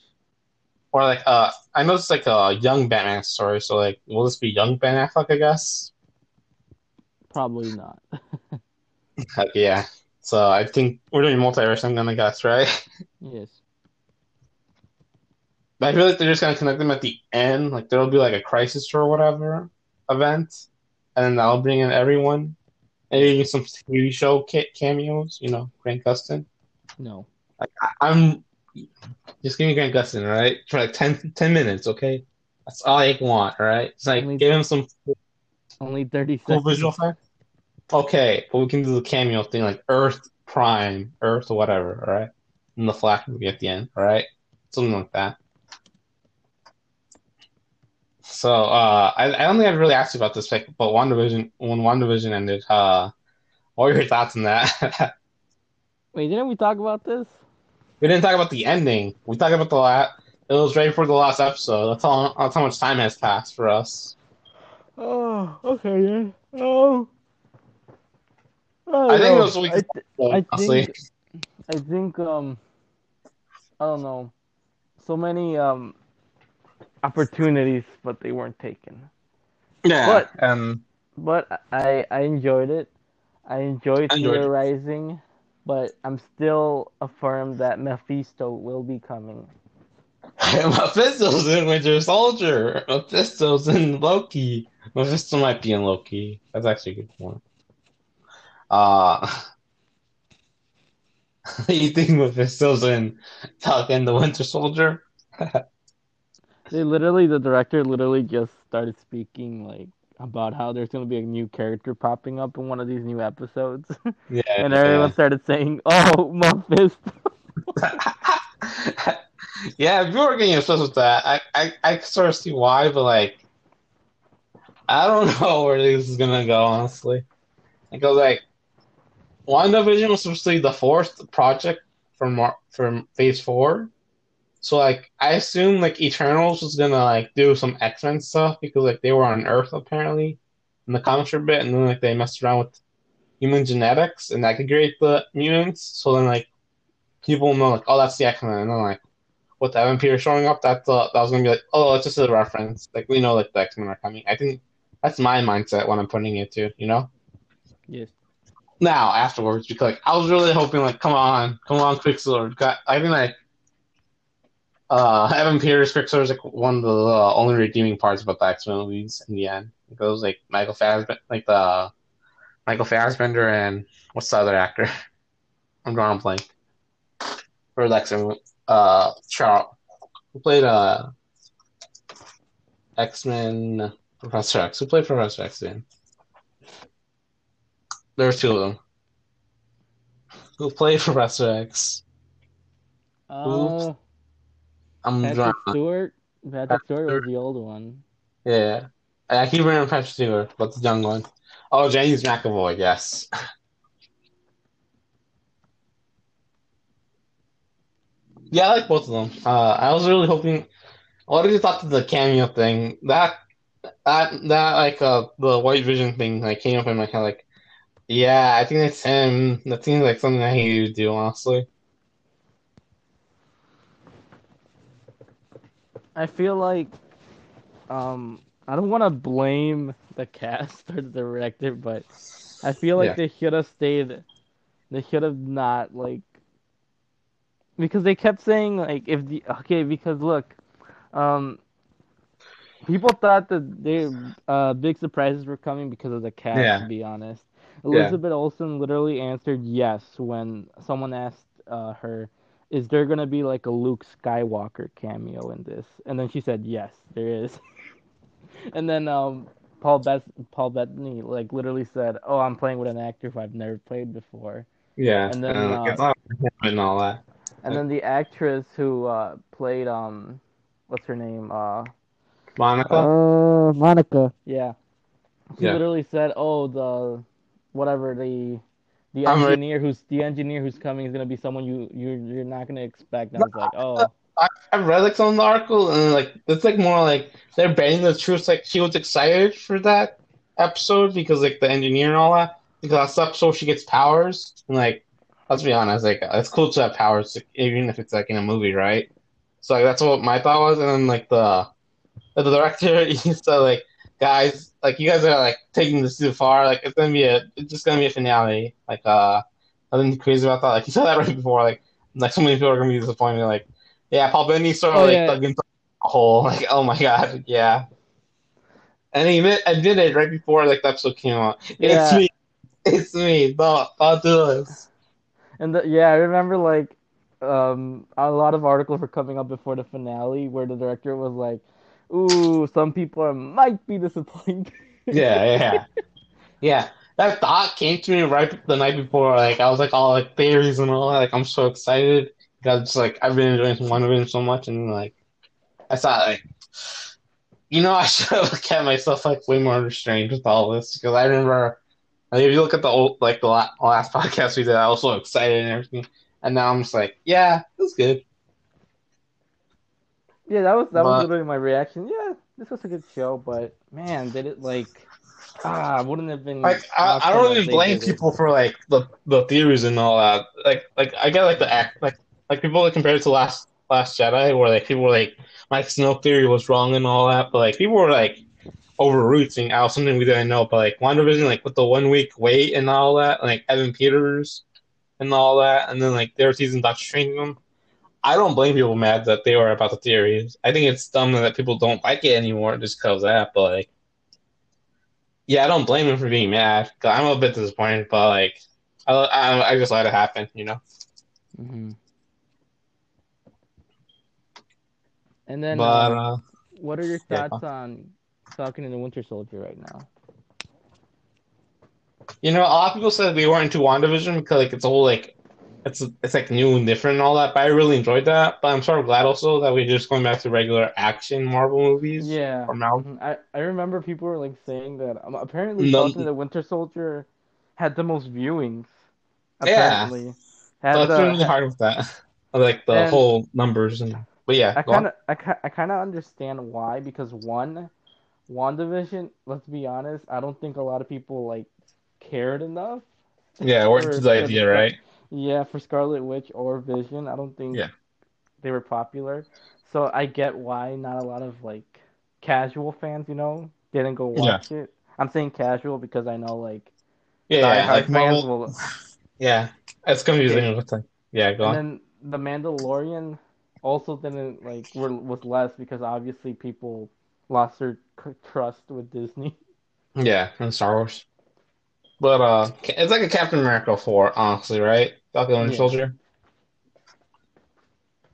Or like, uh, I know it's like a young Batman story, so like, will this be young Ben Affleck? I guess. Probably not. <laughs> Yeah. So I think we're doing multiverse. I'm gonna guess, right? yes. But I feel like they're just gonna connect them at the end. Like there'll be like a crisis or whatever event, and then that'll bring in everyone. Maybe some TV show ca- cameos. You know, Grant Gustin. No. I- I'm just give me Grant Gustin, all right? For like 10, 10 minutes, okay? That's all I want, all right? It's like Only- give him some Only thirty cool seconds. visual. Okay, but we can do the cameo thing like Earth Prime, Earth or whatever, all right? And the Flash movie at the end, all right? Something like that. So uh, I, I don't think I've really asked you about this, like, but WandaVision, when WandaVision ended, uh, what were your thoughts on that? <laughs> Wait, didn't we talk about this? we didn't talk about the ending. We talked about the last. It was right before the last episode. That's how that's how much time has passed for us. Oh, okay, yeah. Oh. I think it was a week. I, th- I honestly. think I think um I don't know. So many um opportunities but they weren't taken. yeah, But- um, But I I enjoyed it. I enjoyed I enjoyed it. theorizing, but I'm still affirmed that Mephisto will be coming. <laughs> Mephisto's in Winter Soldier. Mephisto's in Loki. Mephisto might be in Loki. That's actually a good point. Uh, <laughs> you think Mephisto's in Falcon the Winter Soldier? <laughs> They literally, the director literally just started speaking like about how there's gonna be a new character popping up in one of these new episodes, <laughs> Yeah, and everyone started saying, "Oh, Mephisto." <laughs> yeah, if you were getting obsessed with that, I, I, I sort of see why, but like, I don't <laughs> know where this is gonna go, honestly. Because like, WandaVision was supposed to be the fourth project from Mar- from Phase Four, so like, I assume like Eternals was gonna like do some X Men stuff because like they were on Earth apparently in the comics for a bit, and then like they messed around with human genetics, and that could create the mutants. So then like, people know like, oh, that's the X Men, and then like with the Evan Peters showing up, that uh, that was gonna be like, oh, it's just a reference. Like we know like the X Men are coming. I think that's my mindset when I'm putting it to, you know. Yes. Now afterwards, because like, I was really hoping like, come on, come on, Quicksilver. I think like uh, <laughs> Evan Peters Quicksilver is like one of the uh, only redeeming parts about the X Men movies in the end. It goes like Michael Fassbender, like the Michael Fassbender and what's the other actor? <laughs> I'm drawing a blank. For the X Men uh Charles who played uh X Men Professor X. Who played Professor X then? There's two of them. Who played Professor X? Uh, I'm Patrick drawing. Stewart. Patrick Stewart was the old one. Yeah. I keep remembering Patrick Stewart, but the young one. Oh, James McAvoy, yes. <laughs> yeah, I like both of them. Uh, I was really hoping. What did you thought of the cameo thing? That that that like uh the White Vision thing like came up in my head like, yeah, I think that's him. That seems like something that he would do, honestly. I feel like, um, I don't want to blame the cast <laughs> or the director, but I feel like Yeah. they should have stayed. They should have not like, because they kept saying like if the okay because look, um, people thought that they uh big surprises were coming because of the cast. Yeah. To be honest, Yeah. Elizabeth Olsen literally answered yes when someone asked uh, her, "Is there gonna be like a Luke Skywalker cameo in this?" And then she said, "Yes, there is." <laughs> and then um, Paul Beth Paul Bettany like literally said, "Oh, I'm playing with an actor who I've never played before." Yeah. And then, uh, uh, it's not him and all that. And then the actress who uh, played um, what's her name? Uh, Monica. uh, Monica. Yeah. She Yeah. literally said, "Oh, the whatever the the engineer who's the engineer who's coming is gonna be someone you you you're not gonna expect." And I was like, "Oh, I, I read like some of the article and like it's like more like they're betting the truth. Like she was excited for that episode because like the engineer and all that. Because that's episode she gets powers and like let's be honest, like it's cool to have powers like, even if it's like in a movie, right? So like that's what my thought was, and then like the the director <laughs> he said like guys like you guys are like taking this too far. Like it's gonna be a it's just gonna be a finale. Like uh nothing crazy about that. Like you said that right before. Like like so many people are gonna be disappointed. Like yeah, Paul Bettany sort of Oh, like yeah. dug into a hole. Like oh my god, yeah. And he admit, admitted it right before like the episode came out. It's me. It's me. Do this. And the, yeah, I remember like um a lot of articles were coming up before the finale where the director was like, "Ooh, some people are, might be disappointed." Yeah, yeah, yeah. That thought came to me right the night before. Like I was like all like theories and all. Like I'm so excited because like I've been enjoying WandaVision so much, and like I thought like you know <laughs> I should have kept myself like way more restrained with all this because I remember like, if you look at the old like the last <laughs> podcast we did, I was so excited and everything, and now I'm just like yeah, it was good. Yeah, that was that was literally my reaction. Yeah, this was a good show, but man, did it like ah, wouldn't have been Like I, I don't if even blame did it. people for like the the theories and all that. Like like I get like the act like like people that compared it to last Last Jedi where like people were like Mike Snow theory was wrong and all that, but like people were like overreaching out something we didn't know. But like WandaVision, like with the one week wait and all that, like Evan Peters and all that, and then like they season teasing Doctor Strange them. I don't blame people mad that they were about the theories. I think it's dumb that people don't like it anymore just because of that. But like, yeah, I don't blame him for being mad. I'm a bit disappointed, but like, I, I, I just let it happen, you know. Mm-hmm. And then, But um, uh, what are your yeah. thoughts on Falcon and the Winter Soldier right now? you know, a lot of people said they weren't into WandaVision because like it's a whole like it's it's like new and different and all that. But I really enjoyed that. But I'm sort of glad also that we're just going back to regular action Marvel movies. Yeah, From now. Mhm. I I remember people were like saying that um, apparently No- the Winter Soldier had the most viewings. Yeah. Apparently, had So it's really hard with that, <laughs> like the And- whole numbers and. But yeah, I kind of I, I kind of understand why because one, WandaVision. Let's be honest, I don't think a lot of people like cared enough. yeah, we're for- the idea, right? Yeah, for Scarlet Witch or Vision, I don't think Yeah. they were popular. So I get why not a lot of like casual fans, you know, didn't go Yeah. watch it. I'm saying casual because I know like Yeah, yeah, like fans Marvel. will. <laughs> Yeah, it's confusing. Yeah, go And on. then the Mandalorian also didn't like were was less because obviously people lost their trust with Disney. Yeah, and Star Wars. But uh, it's like a Captain America 4, honestly, right? Falcon Yeah. Soldier.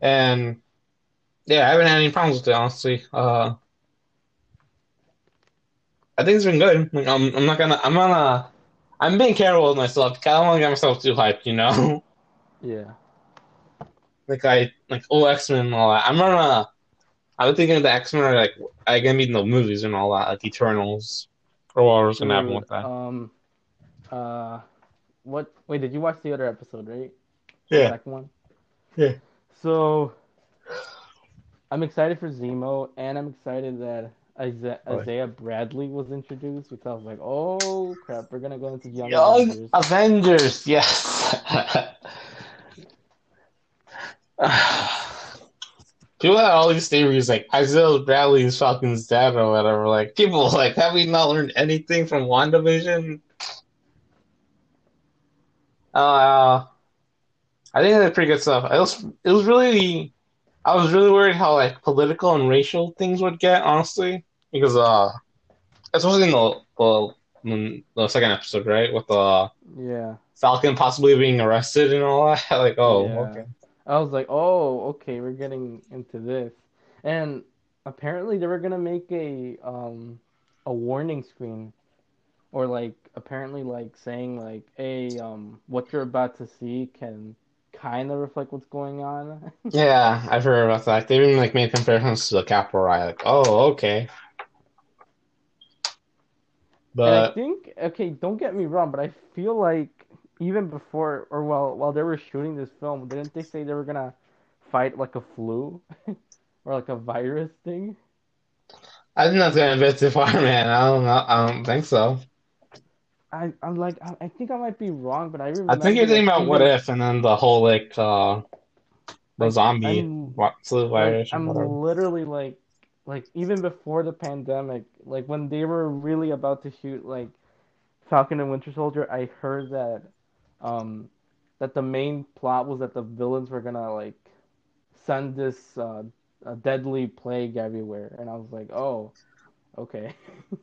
And yeah, I haven't had any problems with it, honestly. Uh, I think it's been good. Like, I'm, I'm not gonna, I'm gonna, I'm being careful with myself. I don't want to get myself too hyped, you know? <laughs> Yeah. like I, like oh X Men and all that. I'm gonna, I was thinking of the X Men are like, I gonna be in the movies and all that, like Eternals, or whatever's gonna happen with that. Um, uh, what? Wait, did you watch the other episode, right? Yeah. second one. Yeah. So I'm excited for Zemo, and I'm excited that Isaiah, oh, Isaiah Bradley was introduced because I was like, oh crap, we're gonna go into Young Young Avengers. Avengers, yes. <laughs> People had all these theories like Isaiah Bradley is Falcon's dad or whatever. Like people like, have we not learned anything from WandaVision? Uh, I think that's pretty good stuff. It was it was really, I was really worried how like political and racial things would get honestly because uh, especially in the the, in the second episode, right, with the Yeah, Falcon possibly being arrested and all that. <laughs> like, oh, Yeah. okay. I was like, oh, okay, we're getting into this, and apparently they were gonna make a um a warning screen, or like apparently like saying like, hey, um, what you're about to see can kind of reflect what's going on. <laughs> Yeah, I've heard about that. They even like made comparisons to the Capitol riot. Like, oh, okay. And I think, okay, don't get me wrong, but I feel like even before or while while they were shooting this film, didn't they say they were gonna fight like a flu <laughs> or like a virus thing? I think that's going a bit too far, man. I don't know. I don't think so. I I'm like I, I think I might be wrong, but I I think you're thinking about what if, and then the whole like uh the zombie I'm- what flu like, I'm literally like like even before the pandemic, like when they were really about to shoot like Falcon and Winter Soldier, I heard that um that the main plot was that the villains were gonna like send this uh a deadly plague everywhere, and I was like, oh, okay. <laughs>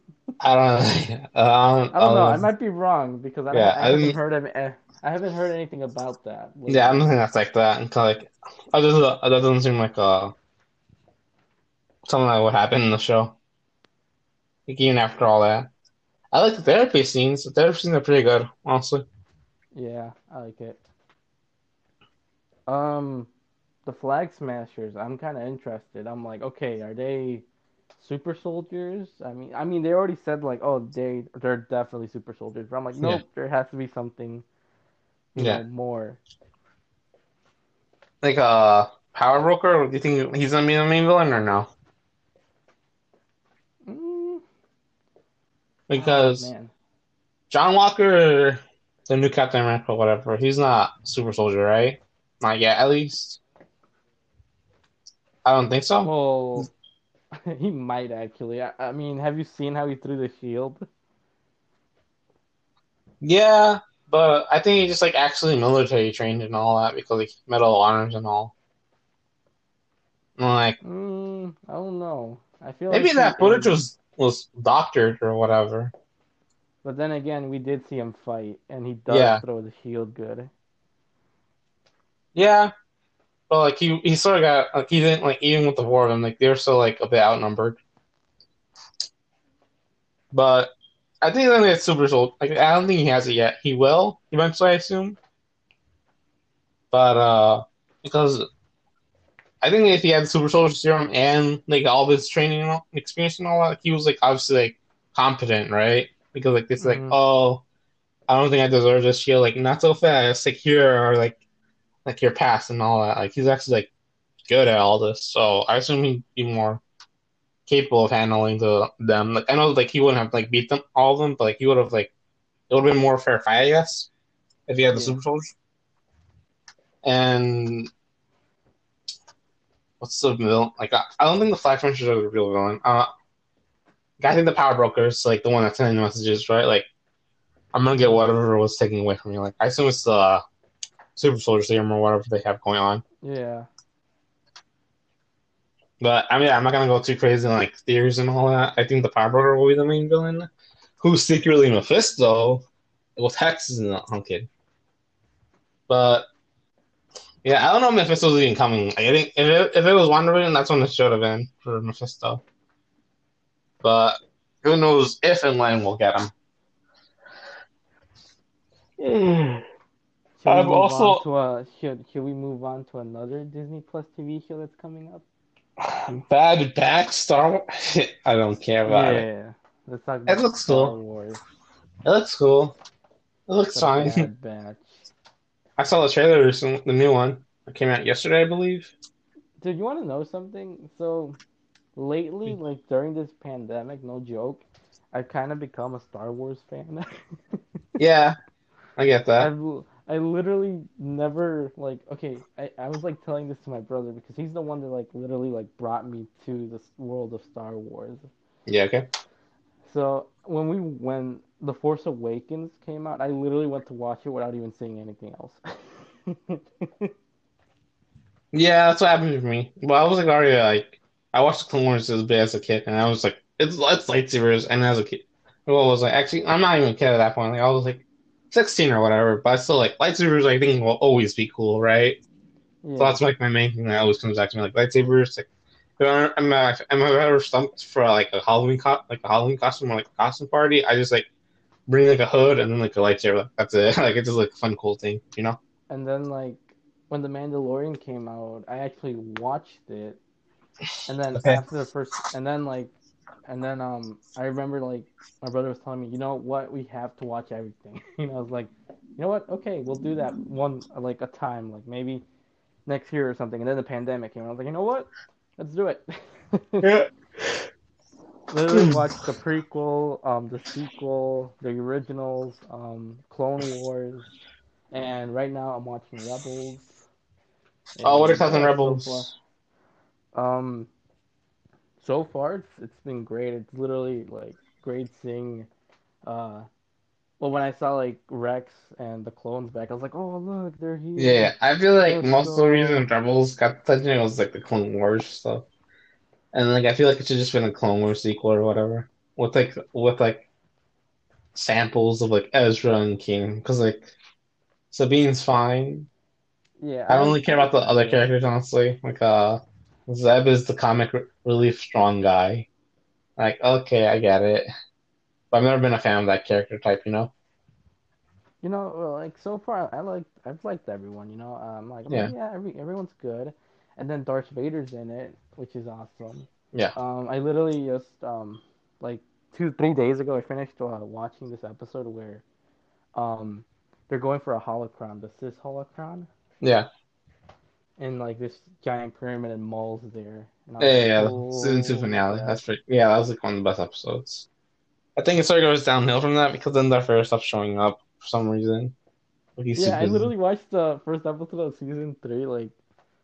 I don't know. <laughs> I don't, I don't know. I um, might be wrong because I, Yeah, I I haven't heard of eh, I haven't heard anything about that. Yeah, I don't think that's like that. Until like, that doesn't, that doesn't seem like uh something that would happen in the show. Like even after all that, I like the therapy scenes. The therapy scenes are pretty good, honestly. Yeah, I like it. Um, the Flag Smashers, I'm kind of interested. I'm like, okay, are they super soldiers? I mean, I mean, they already said like, oh, they they're definitely super soldiers. But I'm like, nope, there has to be something, you Yeah. know, more. Like uh, Power Broker. Do you think he's gonna be the main villain or no? Mm, Because oh, John Walker, the new Captain America, whatever, he's not super soldier, right? Not yet, at least. I don't think so. well, <laughs> he might actually. I, I mean, have you seen how he threw the shield? Yeah, but I think he just like actually military trained and all that because like medal of honors and all. And, like Mm, I don't know. I feel maybe like that footage was was doctored or whatever. But then again, we did see him fight, and he does Yeah. throw the shield good. Yeah, but like he he sort of got like he didn't like even with the four of them like they were still like a bit outnumbered. But I think he's gonna get super soul. Like I don't think he has it yet. He will eventually, I assume. But uh, because I think if he had super soldier serum and like all this training and all, experience and all that, like, he was like obviously like competent, right? Because like it's like Mhm. oh, I don't think I deserve this shield. Like not so fast. Like here or like like your past and all that. Like he's actually like good at all this. So I assume he'd be more capable of handling the them. Like I know like he wouldn't have like beat them all of them, but like he would have like it would have been more fair fight, I guess, if he had the Yeah. super soldiers. And what's the villain? Like I, I don't think the Flag Smashers are the real villain. Uh, I think the Power Brokers, like the one that's sending the messages, right? Like I'm gonna get whatever was taken away from you. Like I assume it's the Super Soldier Serum or whatever they have going on. Yeah. But I mean, I'm not gonna go too crazy on like theories and all that. I think the Power Broker will be the main villain, who's secretly Mephisto Well, Hex. Is not, I'm kidding. But yeah, I don't know if Mephisto's even coming. Like, I think if it, if it was WandaVision, that's when it should have been for Mephisto. But who knows if and when we'll get him. Hmm. Should move also- on to a, should should we move on to another Disney Plus TV show that's coming up? Bad Batch Star Wars. <laughs> I don't care about it. yeah. Let's talk It about looks Star cool. Wars. It looks cool. It looks fine. Bad Batch. I saw the trailer recently, the new one. It came out yesterday, I believe. Dude, you want to know something? So, lately, hmm. like during this pandemic, no joke, I've kind of become a Star Wars fan. <laughs> Yeah, I get that. I've I literally never like okay, I, I was like telling this to my brother because he's the one that like literally like brought me to this world of Star Wars. Yeah, okay. So when we when The Force Awakens came out, I literally went to watch it without even seeing anything else. <laughs> Yeah, that's what happened to me. Well, I was like already like I watched the Clone Wars as big as a kid, and I was like, it's it's lightsabers, and as a kid, well, I was like, actually, I'm not even a kid at that point. Like I was like 16 or whatever, but I still like lightsabers. I think will always be cool, right? Yeah. So that's like my main thing that always comes back to me, like lightsabers. Like, if I'm, I'm, uh, am ever stumped for like a Halloween co- like a Halloween costume or like a costume party? I just like bring like a hood and then like a lightsaber. That's it. <laughs> like it's just like a fun, cool thing, you know? And then like when The Mandalorian came out, I actually watched it. And then Okay. after the first and then like and then um I remember like my brother was telling me, you know what, we have to watch everything. <laughs> you know, I was like, you know what, okay, we'll do that one like a time, like maybe next year or something. And then the pandemic came. And I was like, you know what? Let's do it. Yeah. <laughs> Literally watched the prequel, um, the sequel, the originals, um, Clone Wars, and right now I'm watching Rebels. Oh, what are And, thoughts on yeah, so Rebels? um, so far it's it's been great. It's literally like great seeing. Uh, well, when I saw like Rex and the clones back, I was like, oh look, they're here. Yeah, I feel like most of the reason Rebels got attention was like the Clone Wars stuff, and like I feel like it should just been a Clone Wars sequel or whatever with like with like samples of like Ezra and King because like Sabine's fine. Yeah, I don't really care about the other characters honestly. Like uh, Zeb is the comic re- relief strong guy. Like okay, I get it, but I've never been a fan of that character type. You know? You know, like so far, I like I've liked everyone. You know, um, like I'm Yeah. like, yeah, every everyone's good, and then Darth Vader's in it, which is awesome. Yeah. Um, I literally just um, like two three days ago, I finished uh, watching this episode where, um, they're going for a holocron, the Sith holocron, Yeah. And like this giant pyramid and Maul's there. Yeah, like, yeah, yeah. "Oh, Season two finale. yeah." That's pretty. Yeah, that was like one of the best episodes. I think it sort of goes downhill from that because then Darth Vader stopped showing up for some reason. Like Yeah, I literally watched the first episode of season three, like,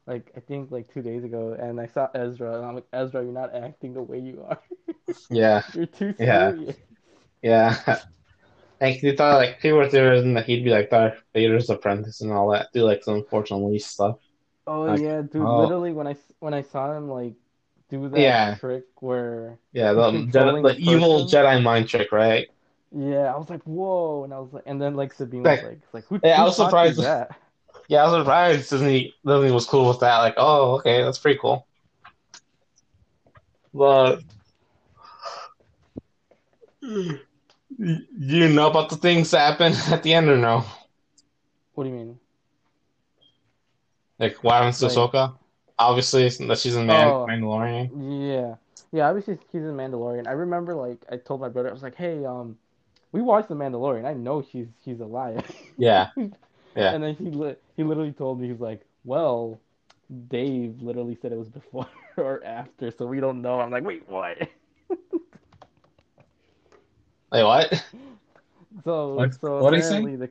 like I think like two days ago, and I saw Ezra, and I'm like, Ezra, you're not acting the way you are. <laughs> Yeah, You're too Yeah. serious. yeah. <laughs> Like they thought, like people were theorizing that he'd be like Darth Vader's apprentice and all that, do like some unfortunately stuff. Oh Like, yeah, dude. oh. Literally, when I when I saw him like do that Yeah. trick where Yeah, the, Jedi, the evil? Jedi mind trick, right? Yeah, I was like, whoa, and I was like, and then like Sabine Like, was like, like who, yeah, I was surprised. that? Yeah, I was surprised Disney Disney was cool with that. Like, oh, okay, that's pretty cool. But <sighs> you know about the things that happen <laughs> at the end or no? What do you mean? Like, what happens to Like, Ahsoka? Obviously, that she's in Man- oh, Mandalorian. yeah, yeah. Obviously, she's in Mandalorian. I remember, like, I told my brother, I was like, hey, um, we watched the Mandalorian. I know she's she's alive. <laughs> Yeah, yeah. And then he li- he literally told me he's like, well, Dave literally said it was before <laughs> or after, so we don't know. I'm like, wait, what? <laughs> Wait, what? So What? so What did he say? apparently the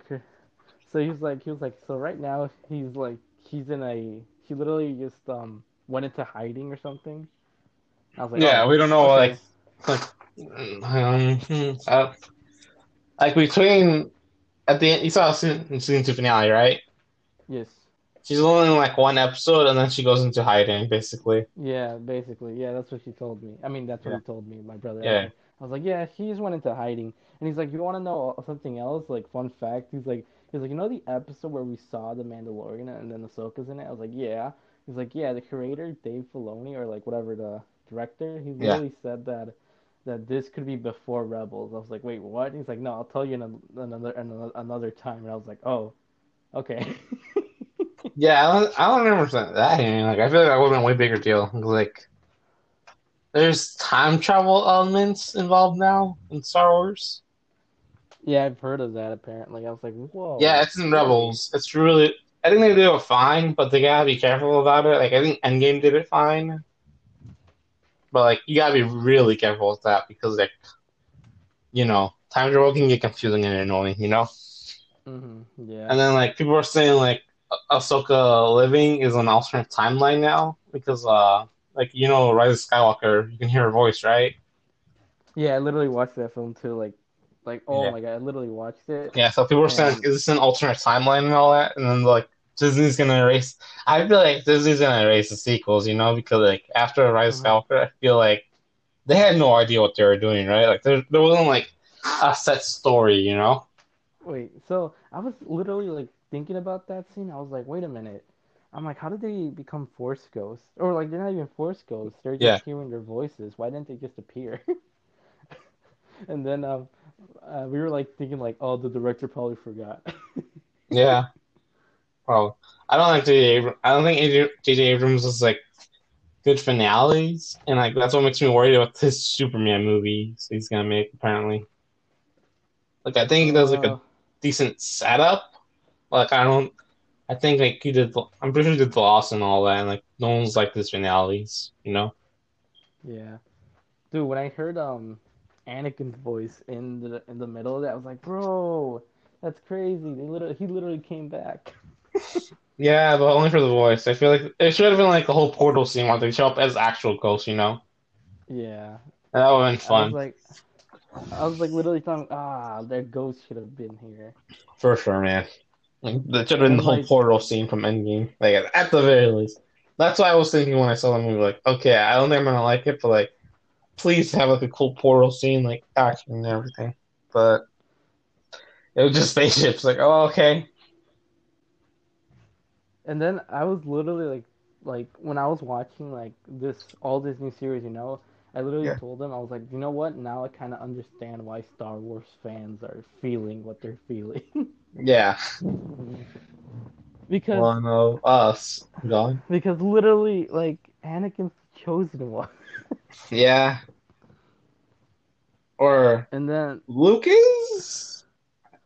so he was like he was like so right now he's like he's in a he literally just um went into hiding or something. I was like, Yeah, oh, we don't know. okay. Like, like, um, uh, like between at the end, you saw season, season two finale, right? yes, She's only in like one episode, and then she goes into hiding, basically. yeah, basically, yeah, that's what she told me. I mean, that's what Yeah. he told me, my brother. Yeah. I was like, yeah, she just went into hiding, and he's like, you want to know something else? Like, fun fact, he's like, he's like, you know the episode where we saw the Mandalorian and then Ahsoka's in it? I was like, yeah. He's like, yeah, the creator Dave Filoni or like whatever the director, he Yeah. literally said that that this could be before Rebels. I was like, wait, what? He's like, no, I'll tell you in a, another another another time. And I was like, oh, okay. <laughs> Yeah, I don't, I don't remember that. Like, I feel like that would have been a way bigger deal. Like, there's time travel elements involved now in Star Wars. Yeah, I've heard of that. Apparently, I was like, whoa. Yeah, it's in Rebels. It's really. I think they do it fine, but they gotta be careful about it. Like, I think Endgame did it fine. But, like, you gotta be really careful with that because, like, you know, time travel can get confusing and annoying, you know? hmm Yeah. And then, like, people are saying, like, Ah- Ahsoka living is an alternate timeline now because, uh, like, you know, Rise of Skywalker, you can hear her voice, right? Yeah, I literally watched that film too. Like, like oh Yeah. my god, I literally watched it. Yeah, so people were saying, is this an alternate timeline and all that? And then, like, Disney's gonna erase. I feel like Disney's gonna erase the sequels, you know, because, like, after Rise of Mhm. Skywalker, I feel like they had no idea what they were doing, right? Like, there, there wasn't, like, a set story, you know? Wait, so I was literally like thinking about that scene. I was like, wait a minute. I'm like, how did they become Force ghosts? Or like, they're not even Force ghosts. They're just Yeah. hearing their voices. Why didn't they just appear? <laughs> and then um, uh, we were like thinking like, oh, the director probably forgot. <laughs> Yeah. Probably. I don't like J.J. I don't think J.J. Abrams is, like, good finales, and, like, that's what makes me worried about this Superman movie he's gonna make, apparently. Like, I think he does, like, a Uh, decent setup. Like I don't. I think like he did. I'm pretty sure he did the Lost and all that, and like no one's like this finales. You know. yeah, dude. When I heard um, Anakin's voice in the in the middle of that, I was like, bro, that's crazy. They literally he literally came back. <laughs> Yeah, but only for the voice. I feel like it should have been like the whole portal scene where they show up as actual ghosts. You know. Yeah. And that would have been I was fun like, I was like literally thought, ah, their ghost should have been here. for sure, man. Like that should have been the whole like- portal scene from Endgame. Like at, at the very least. That's why I was thinking when I saw the movie. Like, okay, I don't think I'm gonna like it, but like, please have like a cool portal scene, like action and everything. But it was just <laughs> spaceships. Like, oh, okay. And then I was literally like, like when I was watching like this all this new series, you know, I literally Yeah. told them I was like, you know what? Now I kind of understand why Star Wars fans are feeling what they're feeling <laughs> Yeah. because One of us. Gone. because literally like Anakin's chosen one, Yeah. Or and then Lucas?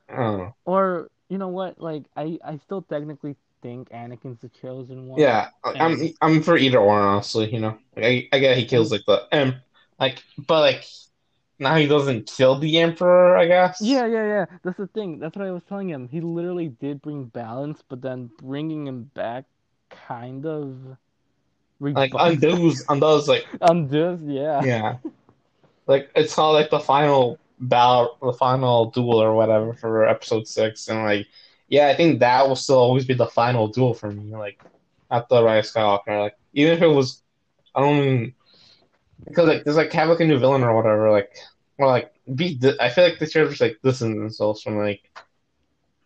I or you know what? Like I I still technically think Anakin's the chosen one. Yeah, I'm I'm for either one, honestly. You know, like, I I get he kills like the em, like, but like now he doesn't kill the emperor. I guess. Yeah, yeah, yeah. That's the thing. That's what I was telling him. He literally did bring balance, but then bringing him back kind of Like undoes undoes like <laughs> undoes, yeah. yeah, like it's not like the final battle, the final duel or whatever for episode six, and like yeah, I think that will still always be the final duel for me. Like at the Rise of Skywalker, like even if it was, I don't even, because like there's like have like a new villain or whatever, like or like be. I feel like the trailers like distanced themselves from like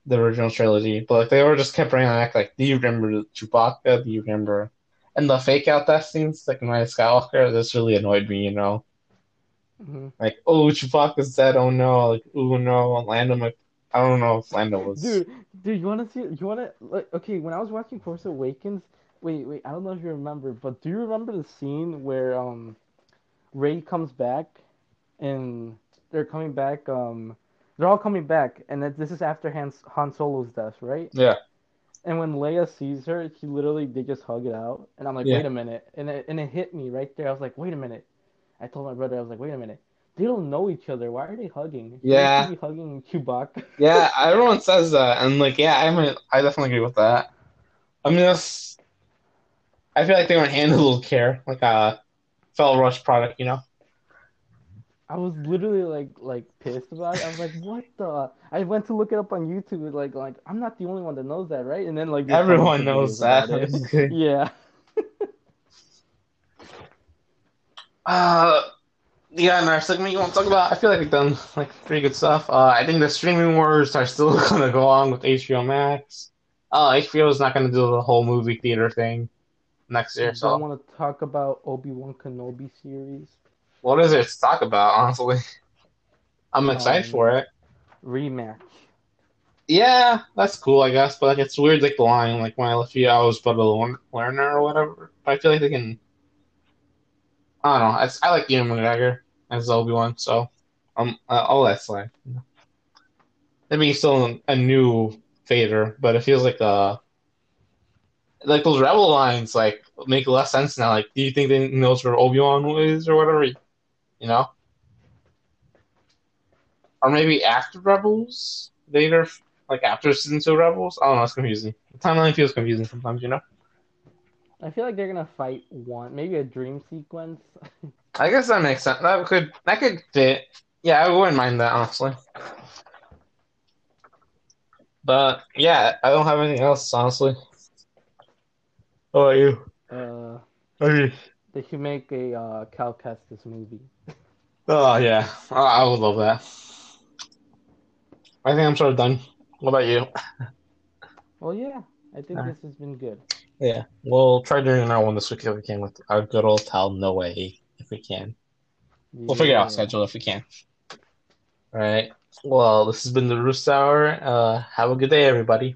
the original trilogy, but like they were just kept bringing back like, do you remember Chewbacca? Do you remember? And the fake out death scenes, like my Skywalker, this really annoyed me. You know, hmm like oh Chewbacca's dead. Oh no, like oh no, Lando. Like, I don't know if Lando was. Dude, dude, you wanna see? You wanna like? Okay, when I was watching Force Awakens, wait, wait, I don't know if you remember, but do you remember the scene where um, Rey comes back, and they're coming back. Um, they're all coming back, and that this is after Han, Han Solo's death, right? Yeah. And when Leia sees her, she literally they just hug it out, and I'm like, Yeah. wait a minute, and it, and it hit me right there. I was like, wait a minute. I told my brother, I was like, wait a minute. They don't know each other. Why are they hugging? Yeah. be hugging Chewbacca. Yeah, <laughs> everyone says that, and like, yeah, I mean, I definitely agree with that. I mean, that's. I feel like they handled with care, like uh, a fellow Rush product, you know. I was literally like like pissed about it. I was like, what the? I went to look it up on YouTube. Like like I'm not the only one that knows that, right? And then like Everyone knows that. <laughs> yeah. <laughs> Uh, yeah, in our segment you want to talk about? I feel like we've done like pretty good stuff. Uh, I think the streaming wars are still <laughs> gonna go on with HBO Max. Uh, HBO is not gonna do the whole movie theater thing next year. So, don't want to talk about Obi Wan Kenobi series what is there to talk about? Honestly, I'm excited Um, for it. rematch. Yeah, that's cool, I guess. But like, it's weird, like the line, like when I left you, I was but a learn- learner or whatever. But I feel like they can. I don't know. I, I like Ewan McGregor as Obi Wan, so um, uh, all that's like. Maybe he's still a new Vader, but it feels like uh, like those rebel lines like make less sense now. Like, do you think they knows where Obi Wan is or whatever? You know, or maybe after Rebels, Vader like after season two Rebels. I don't know. It's confusing. The timeline feels confusing sometimes. You know. I feel like they're gonna fight one, maybe a dream sequence. <laughs> I guess that makes sense. That could that could fit. Yeah, I wouldn't mind that honestly. But yeah, I don't have anything else honestly. How about you? Uh, Okay. they should make a uh, Cal Kestis movie. Oh yeah, I, would love that. I think I'm sort of done. What about you? Well, yeah, I think Alright. this has been good. Yeah, we'll try doing another one this week if we can with our good old Tal No Way if we can. We'll figure out a schedule if we can. All right. Well, this has been the Roost Hour. Uh, have a good day, everybody.